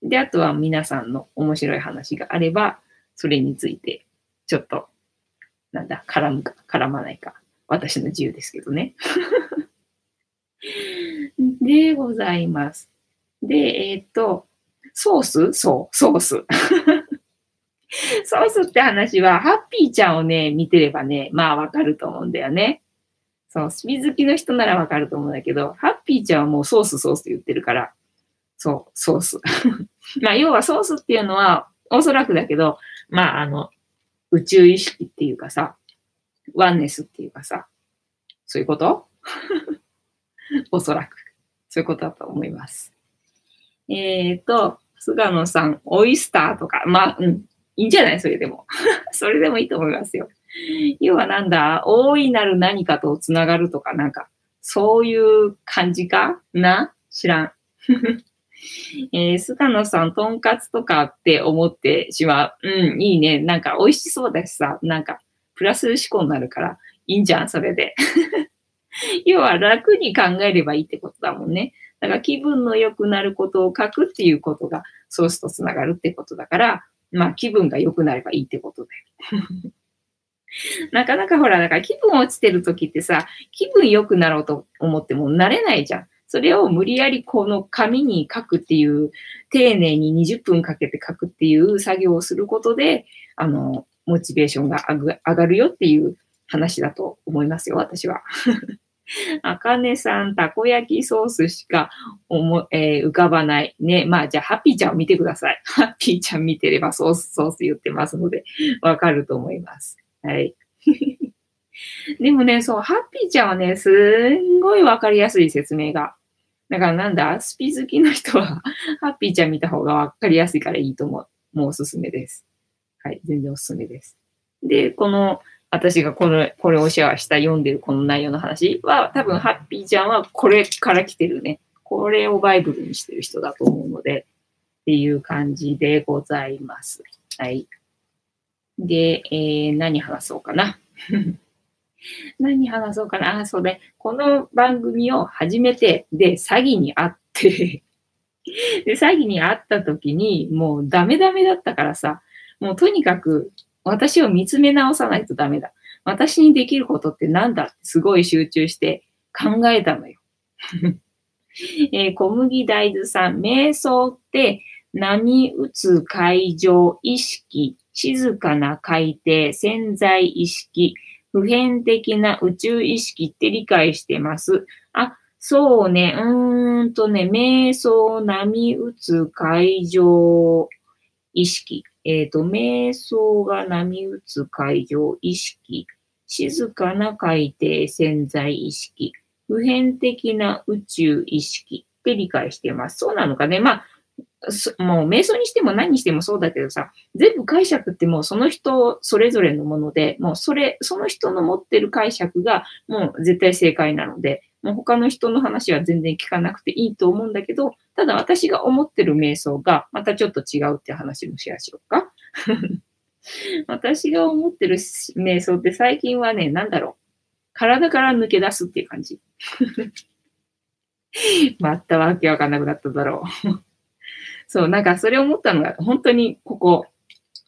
で、あとは皆さんの面白い話があれば、それについて、ちょっと、なんだ、絡むか、絡まないか、私の自由ですけどね。でございます。で、えっ、と、ソース？そう、ソース。ソースって話は、ハッピーちゃんをね、見てればね、まあわかると思うんだよね。そう、スピ好きの人ならわかると思うんだけど、ハッピーちゃんはもうソースソースって言ってるから、そう、ソース。まあ要はソースっていうのは、おそらくだけど、まああの、宇宙意識っていうかさ、ワンネスっていうかさ、そういうこと？おそらく。そういうことだと思います。えっ、ー、と、菅野さん、オイスターとか、まあ、うん、いいんじゃない？それでも。それでもいいと思いますよ。要はなんだ、大いなる何かとつながるとか、なんか、そういう感じかな？知らん。えー、菅野さん、とんかつとかって思ってしまう。うん、いいね。なんか美味しそうだしさ、なんか、プラス思考になるから、いいんじゃん、それで。要は楽に考えればいいってことだもんね。だから気分の良くなることを書くっていうことがソースとつながるってことだから、まあ気分が良くなればいいってことだよ。なかなかほら、だから気分落ちてる時ってさ、気分良くなろうと思ってもなれないじゃん。それを無理やりこの紙に書くっていう、丁寧に20分かけて書くっていう作業をすることで、あの、モチベーションが上がるよっていう話だと思いますよ、私は。あかねさん、たこ焼きソースしか思、えー、浮かばない。ね。まあ、じゃあ、ハッピーちゃんを見てください。ハッピーちゃん見てればソース、ソース言ってますので、わかると思います。はい。でもね、そう、ハッピーちゃんはね、すんごいわかりやすい説明が。だからなんだ、スピ好きの人は、ハッピーちゃん見た方がわかりやすいからいいと思う。もうおすすめです。はい、全然おすすめです。で、この、私がこの、これをシェアした読んでるこの内容の話は、多分ハッピーちゃんはこれから来てるね。これをバイブルにしてる人だと思うので、っていう感じでございます。はい。で、えー、何話そうかな。何話そうかな。あ、そうね。この番組を始めて、で、詐欺にあってで、詐欺にあった時に、もうダメダメだったからさ、もうとにかく私を見つめ直さないとダメだ。私にできることって何だってすごい集中して考えたのよ。えー、小麦大豆さん、瞑想って波打つ海上意識、静かな海底、潜在意識、普遍的な宇宙意識って理解してます。あ、そうね、うーんとね、瞑想、波打つ海上意識。えっ、ー、と、瞑想が波打つ海上意識、静かな海底潜在意識、普遍的な宇宙意識って理解しています。そうなのかね。まあ、もう瞑想にしても何にしてもそうだけどさ、全部解釈ってもうその人それぞれのもので、もうそれ、その人の持ってる解釈がもう絶対正解なので、もう他の人の話は全然聞かなくていいと思うんだけど、ただ私が思ってる瞑想がまたちょっと違うって話もシェアしようか。私が思ってる瞑想って最近はね、なんだろう。体から抜け出すっていう感じ。またわけわかんなくなっただろう。そう、なんかそれを思ったのが、本当にここ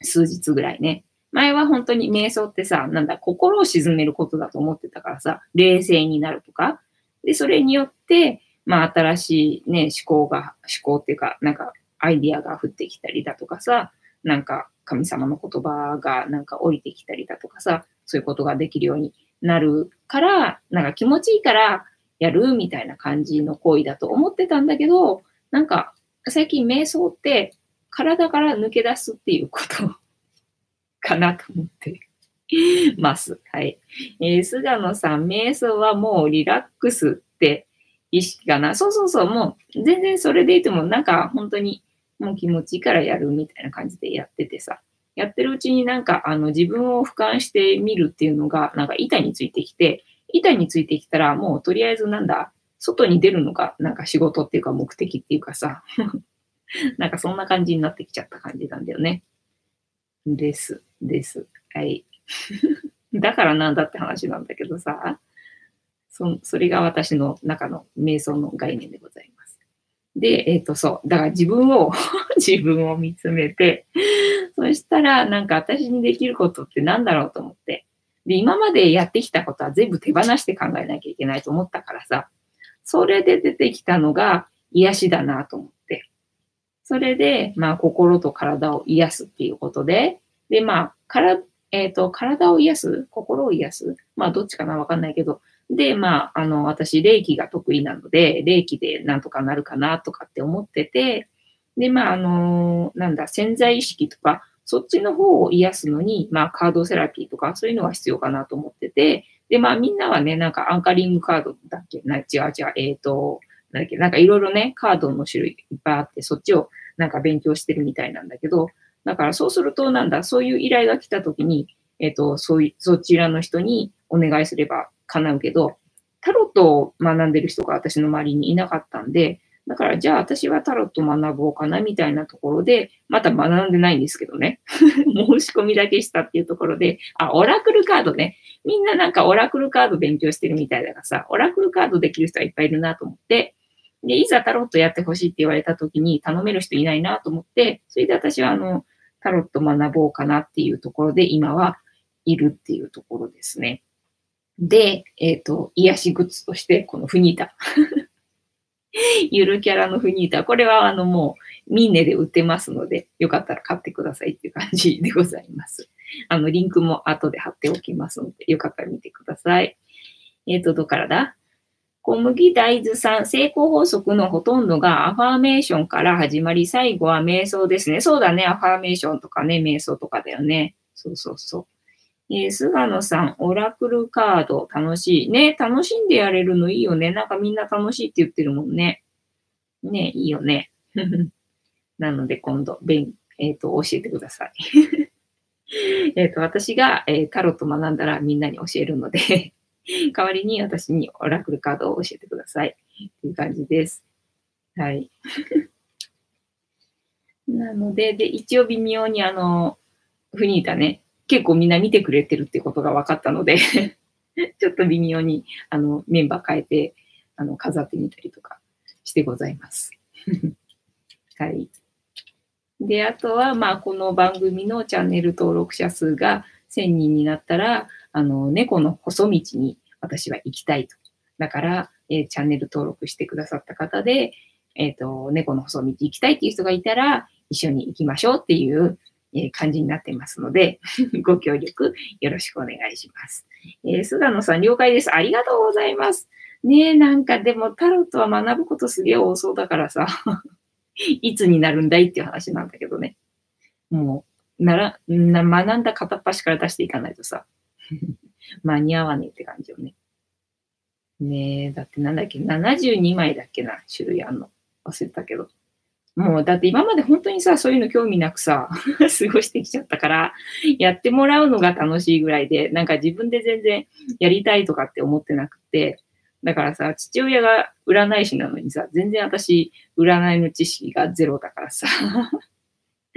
数日ぐらいね。前は本当に瞑想ってさ、なんだ、心を沈めることだと思ってたからさ、冷静になるとか。で、それによって、まあ新しいね、思考が、思考っていうか、なんかアイディアが降ってきたりだとかさ、なんか神様の言葉がなんか降りてきたりだとかさ、そういうことができるようになるから、なんか気持ちいいからやるみたいな感じの行為だと思ってたんだけど、なんか最近瞑想って体から抜け出すっていうこと かなと思って。ます。はい。えー、菅野さん、瞑想はもうリラックスって意識かな。そうそうそう、もう全然それでいても、なんか本当にもう気持ちいいからやるみたいな感じでやっててさ。やってるうちになんかあの自分を俯瞰してみるっていうのがなんか板についてきて、板についてきたらもうとりあえずなんだ、外に出るのがなんか仕事っていうか目的っていうかさ、なんかそんな感じになってきちゃった感じなんだよね。です。です。はい。だからなんだって話なんだけどさ、そそれが私の中の瞑想の概念でございます。で、えっ、ー、と、そう。だから自分を 自分を見つめて、そしたらなんか私にできることって何だろうと思って。で、今までやってきたことは全部手放して考えなきゃいけないと思ったからさ、それで出てきたのが癒しだなと思って。それで、まあ、心と体を癒すっていうことで、で、まあ、からえっ、ー、と、体を癒す心を癒す。まあ、どっちかなわかんないけど、で、まあ、あの、私、霊気が得意なので、霊気でなんとかなるかなとかって思ってて、で、まあ、あの、なんだ、潜在意識とか、そっちの方を癒すのに、まあ、カードセラピーとか、そういうのが必要かなと思ってて、で、まあ、みんなはね、なんかアンカリングカードだっけ？な、違う違う、えっ、ー、と、なんだっけ、なんかいろいろね、カードの種類いっぱいあって、そっちをなんか勉強してるみたいなんだけど、だからそうすると、なんだ、そういう依頼が来た時に、えっ、ー、と、そういう、そちらの人にお願いすれば叶うけど、タロットを学んでる人が私の周りにいなかったんで、だからじゃあ私はタロット学ぼうかなみたいなところで、また学んでないんですけどね。申し込みだけしたっていうところで、あ、オラクルカードね。みんななんかオラクルカード勉強してるみたいだからさ、オラクルカードできる人はいっぱいいるなと思って、で、いざタロットやってほしいって言われた時に頼める人いないなと思って、それで私はあの、タロット学ぼうかなっていうところで今はいるっていうところですね。で、えっ、ー、と、癒しグッズとして、このフニータ。ゆるキャラのフニータ。これはあのもう、ミンネで売ってますので、よかったら買ってくださいっていう感じでございます。あの、リンクも後で貼っておきますので、よかったら見てください。えっ、ー、と、どこからだ？小麦大豆さん、成功法則のほとんどがアファーメーションから始まり、最後は瞑想ですね。そうだね。アファーメーションとかね、瞑想とかだよね。そうそうそう。えー、菅野さん、オラクルカード楽しい。ね、楽しんでやれるのいいよね。なんかみんな楽しいって言ってるもんね。ね、いいよね。なので今度、勉、えっ、ー、と、教えてください。えっと、私が、えー、タロット学んだらみんなに教えるので 代わりに私にオラクルカードを教えてください。っていう感じです。はい。なので、で、一応微妙にあの、フニータね、結構みんな見てくれてるってことが分かったので ちょっと微妙にあのメンバー変えてあの飾ってみたりとかしてございます。はい。で、あとは、まあ、この番組のチャンネル登録者数が1000人になったら、あの、猫の細道に私は行きたいと。だから、えー、チャンネル登録してくださった方で、えっ、ー、と、猫の細道行きたいっていう人がいたら、一緒に行きましょうっていうえ感じになってますので、ご協力よろしくお願いします。えー、菅野さん、了解です。ありがとうございます。ねえ、なんかでもタロットは学ぶことすげえ多そうだからさ、いつになるんだいっていう話なんだけどね。もう、なら、な学んだ片っ端から出していかないとさ、間に合わねえって感じよね。ねえ、だってなんだっけ、72枚だっけな、種類あんの。忘れたけど。もう、だって今まで本当にさ、そういうの興味なくさ、過ごしてきちゃったから、やってもらうのが楽しいぐらいで、なんか自分で全然やりたいとかって思ってなくて、だからさ、父親が占い師なのにさ、全然私、占いの知識がゼロだからさ。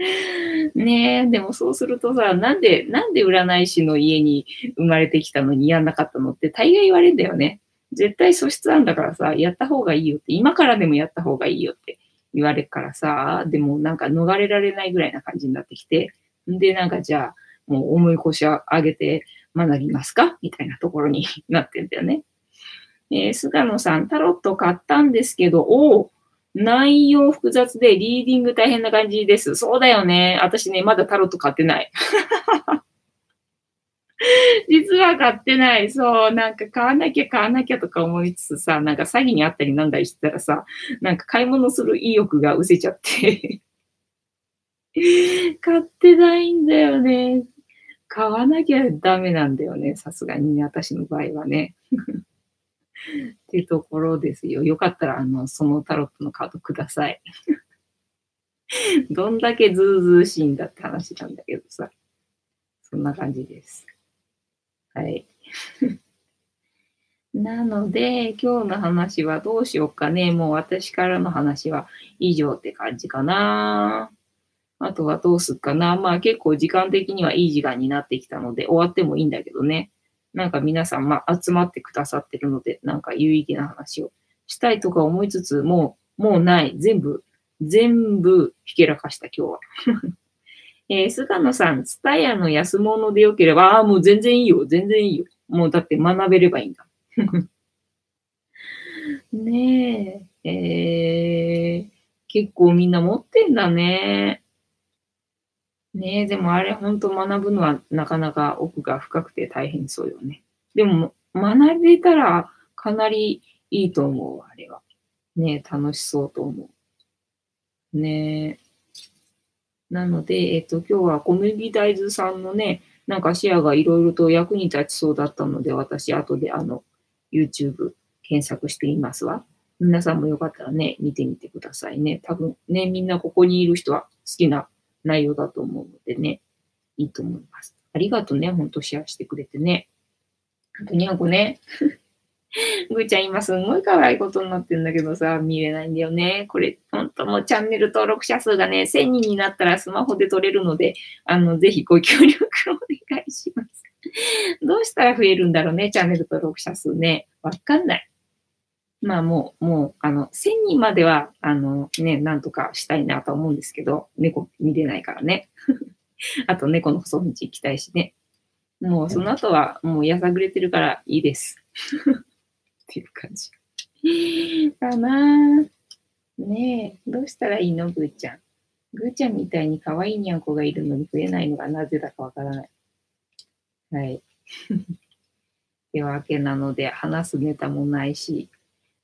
ねえ、でもそうするとさ、なんで、なんで占い師の家に生まれてきたのにやんなかったのって大概言われるんだよね。絶対素質あんだからさ、やった方がいいよって、今からでもやった方がいいよって。言われるからさ、でもなんか逃れられないぐらいな感じになってきて、で、なんかじゃあ、もう重い腰を上げて学びますか？みたいなところになってんだよね。えー、菅野さん、タロット買ったんですけど、おお内容複雑でリーディング大変な感じです。そうだよね。私ね、まだタロット買ってない。実は買ってない。そう、なんか買わなきゃ買わなきゃとか思いつつさ、なんか詐欺にあったりなんだりしてたらさ、なんか買い物する意欲が失せちゃって 買ってないんだよね。買わなきゃダメなんだよね。さすがにね、私の場合はね。っていうところですよ。よかったら、あの、そのタロットのカードください。どんだけズーズーしいんだって話なんだけどさ。そんな感じです。はい。なので、今日の話はどうしようかね。もう私からの話は以上って感じかな。あとはどうすっかな。まあ結構時間的にはいい時間になってきたので終わってもいいんだけどね。なんか皆さん、まあ、集まってくださってるので、なんか有意義な話をしたいとか思いつつ、もう、もうない。全部、全部ひけらかした今日は。えー、菅野さん、ツタヤの安物でよければ、ああ、もう全然いいよ、全然いいよ。もうだって学べればいいんだ。ねえ、えー、結構みんな持ってんだね。ねえ、でもあれ本当学ぶのはなかなか奥が深くて大変そうよね。でも学べたらかなりいいと思う、あれは。ねえ、楽しそうと思う。ねえ。なので、えっと、今日は小麦大豆さんのね、なんかシェアがいろいろと役に立ちそうだったので、私、後であの、YouTube 検索していますわ。皆さんもよかったらね、見てみてくださいね。多分ね、みんなここにいる人は好きな内容だと思うのでね、いいと思います。ありがとうね、ほんとシェアしてくれてね。あとにゃんこね。ぐーちゃん今すんごい可愛いことになってんだけどさ、見れないんだよね。これ、ほんともうチャンネル登録者数がね、1000人になったらスマホで撮れるので、あの、ぜひご協力お願いします。どうしたら増えるんだろうね、チャンネル登録者数ね。わかんない。まあもう、もう、あの、1000人までは、あの、ね、なんとかしたいなと思うんですけど、猫見れないからね。あと猫の細道行きたいしね。もうその後はもうやさぐれてるからいいです。っていう感じ。かな。ねえ、どうしたらいいの？ぐーちゃん。ぐーちゃんみたいに可愛いにゃんこがいるのに増えないのがなぜだかわからない。はい。ってわけなので、話すネタもないし、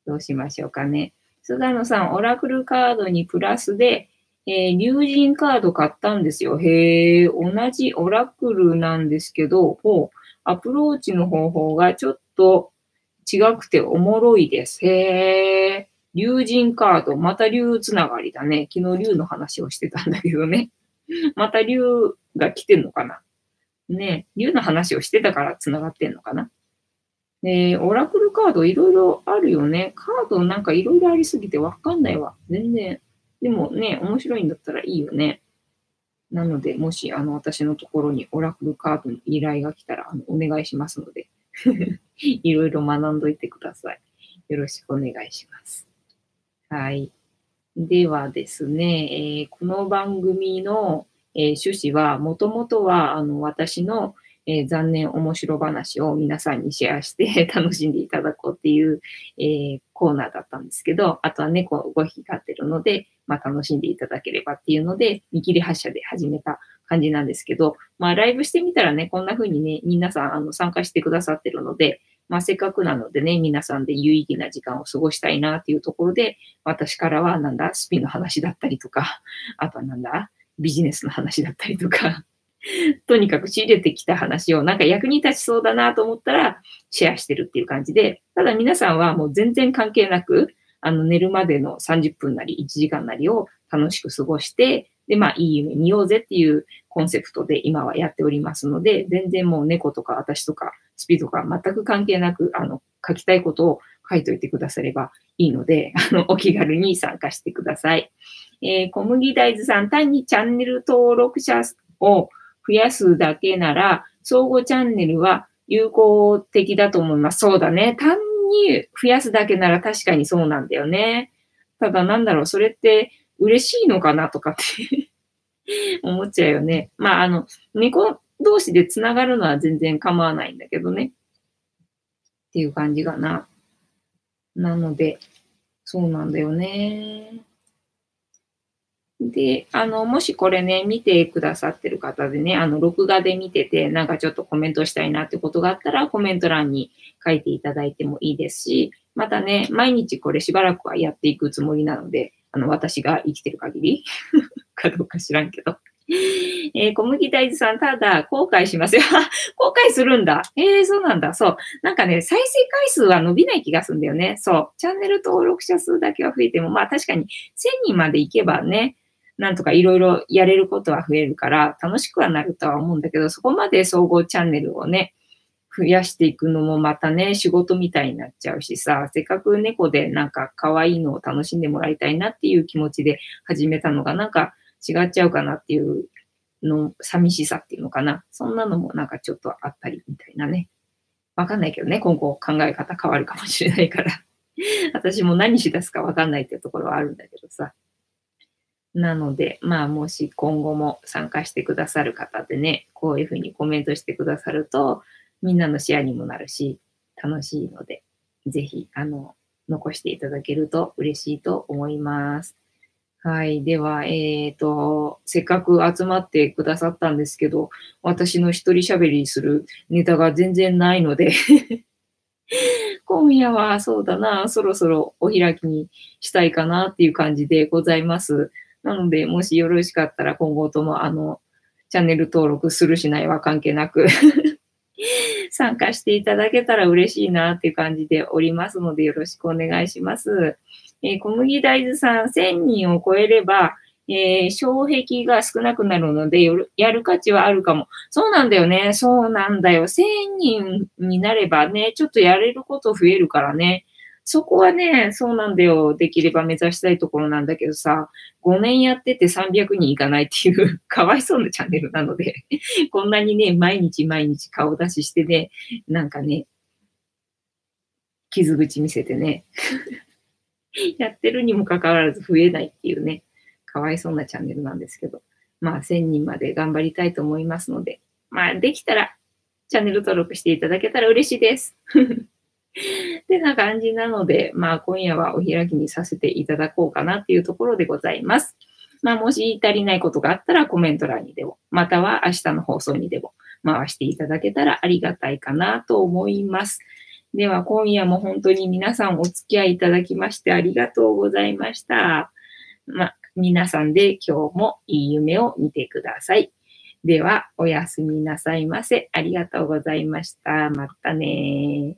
どうしましょうかね。菅野さん、オラクルカードにプラスで、えー、竜神カード買ったんですよ。へえ、同じオラクルなんですけど、ほう、アプローチの方法がちょっと違くておもろいです。へえ、竜神カード、また竜つながりだね。昨日竜の話をしてたんだけどね。また竜が来てんのかなね竜の話をしてたからつながってんのかなえ、オラクルカードいろいろあるよね。カードなんかいろいろありすぎてわかんないわ。全然。でもね、面白いんだったらいいよね。なので、もし、あの、私のところにオラクルカードの依頼が来たら、あの、お願いしますので、いろいろ学んどいてください。よろしくお願いします。はい。ではですね、えー、この番組の、えー、趣旨は、もともとは、あの、私の、えー、残念面白話を皆さんにシェアして 楽しんでいただこうっていう、えー、コーナーだったんですけど、あとは猫を5匹飼ってるので、まあ楽しんでいただければっていうので、見切り発車で始めた感じなんですけど、まあライブしてみたらね、こんな風にね、皆さんあの参加してくださってるので、まあせっかくなのでね、皆さんで有意義な時間を過ごしたいなっていうところで、私からはなんだ、スピンの話だったりとか、あとはなんだ、ビジネスの話だったりとか、とにかく仕入れてきた話をなんか役に立ちそうだなと思ったらシェアしてるっていう感じで、ただ皆さんはもう全然関係なく、あの寝るまでの30分なり1時間なりを楽しく過ごして、で、まあいい夢見ようぜっていうコンセプトで今はやっておりますので、全然もう猫とか私とかスピードとか全く関係なく、あの、書きたいことを書いといてくださればいいので、あの、お気軽に参加してください。えー、小麦大豆さん、単にチャンネル登録者を増やすだけなら、相互チャンネルは有効的だと思います。そうだね。単に増やすだけなら確かにそうなんだよね。ただなんだろう、それって嬉しいのかなとかって 思っちゃうよね。まあ、あの、猫同士でつながるのは全然構わないんだけどね。っていう感じかな。なので、そうなんだよね。で、あの、もしこれね、見てくださってる方でね、あの、録画で見てて、なんかちょっとコメントしたいなってことがあったら、コメント欄に書いていただいてもいいですし、またね、毎日これしばらくはやっていくつもりなので、あの、私が生きてる限り かどうか知らんけど。えー、小麦大豆さん、ただ、後悔しますよ。後悔するんだ。えー、そうなんだ。そう。なんかね、再生回数は伸びない気がするんだよね。そう。チャンネル登録者数だけは増えても、まあ確かに1000人までいけばね、なんとかいろいろやれることは増えるから、楽しくはなるとは思うんだけど、そこまで総合チャンネルをね、増やしていくのもまたね、仕事みたいになっちゃうしさ、せっかく猫でなんか可愛いのを楽しんでもらいたいなっていう気持ちで始めたのが、なんか違っちゃうかなっていうの、寂しさっていうのかな。そんなのもなんかちょっとあったりみたいなね。わかんないけどね、今後考え方変わるかもしれないから。私も何しだすかわかんないっていうところはあるんだけどさ。なので、まあ、もし今後も参加してくださる方でね、こういうふうにコメントしてくださると、みんなのシェアにもなるし、楽しいので、ぜひ、あの、残していただけると嬉しいと思います。はい。では、えっ、ー、と、せっかく集まってくださったんですけど、私の一人喋りするネタが全然ないので 今夜はそうだな、そろそろお開きにしたいかなっていう感じでございます。なので、もしよろしかったら今後とも、あの、チャンネル登録するしないは関係なく 参加していただけたら嬉しいなっていう感じでおりますので、よろしくお願いします。えー、小麦大豆さん、1000人を超えれば、えー、障壁が少なくなるのでやる価値はあるかも。そうなんだよね。そうなんだよ。1000人になればね、ちょっとやれること増えるからね。そこはね、そうなんだよ。できれば目指したいところなんだけどさ、5年やってて300人いかないっていう、かわいそうなチャンネルなので、こんなにね、毎日毎日顔出ししてね、なんかね、傷口見せてね、やってるにもかかわらず増えないっていうね、かわいそうなチャンネルなんですけど、まあ1000人まで頑張りたいと思いますので、まあできたらチャンネル登録していただけたら嬉しいです。ってな感じなので、まあ今夜はお開きにさせていただこうかなっていうところでございます。まあもし足りないことがあったらコメント欄にでも、または明日の放送にでも回していただけたらありがたいかなと思います。では今夜も本当に皆さんお付き合いいただきましてありがとうございました。まあ皆さんで今日もいい夢を見てください。では、おやすみなさいませ。ありがとうございました。またね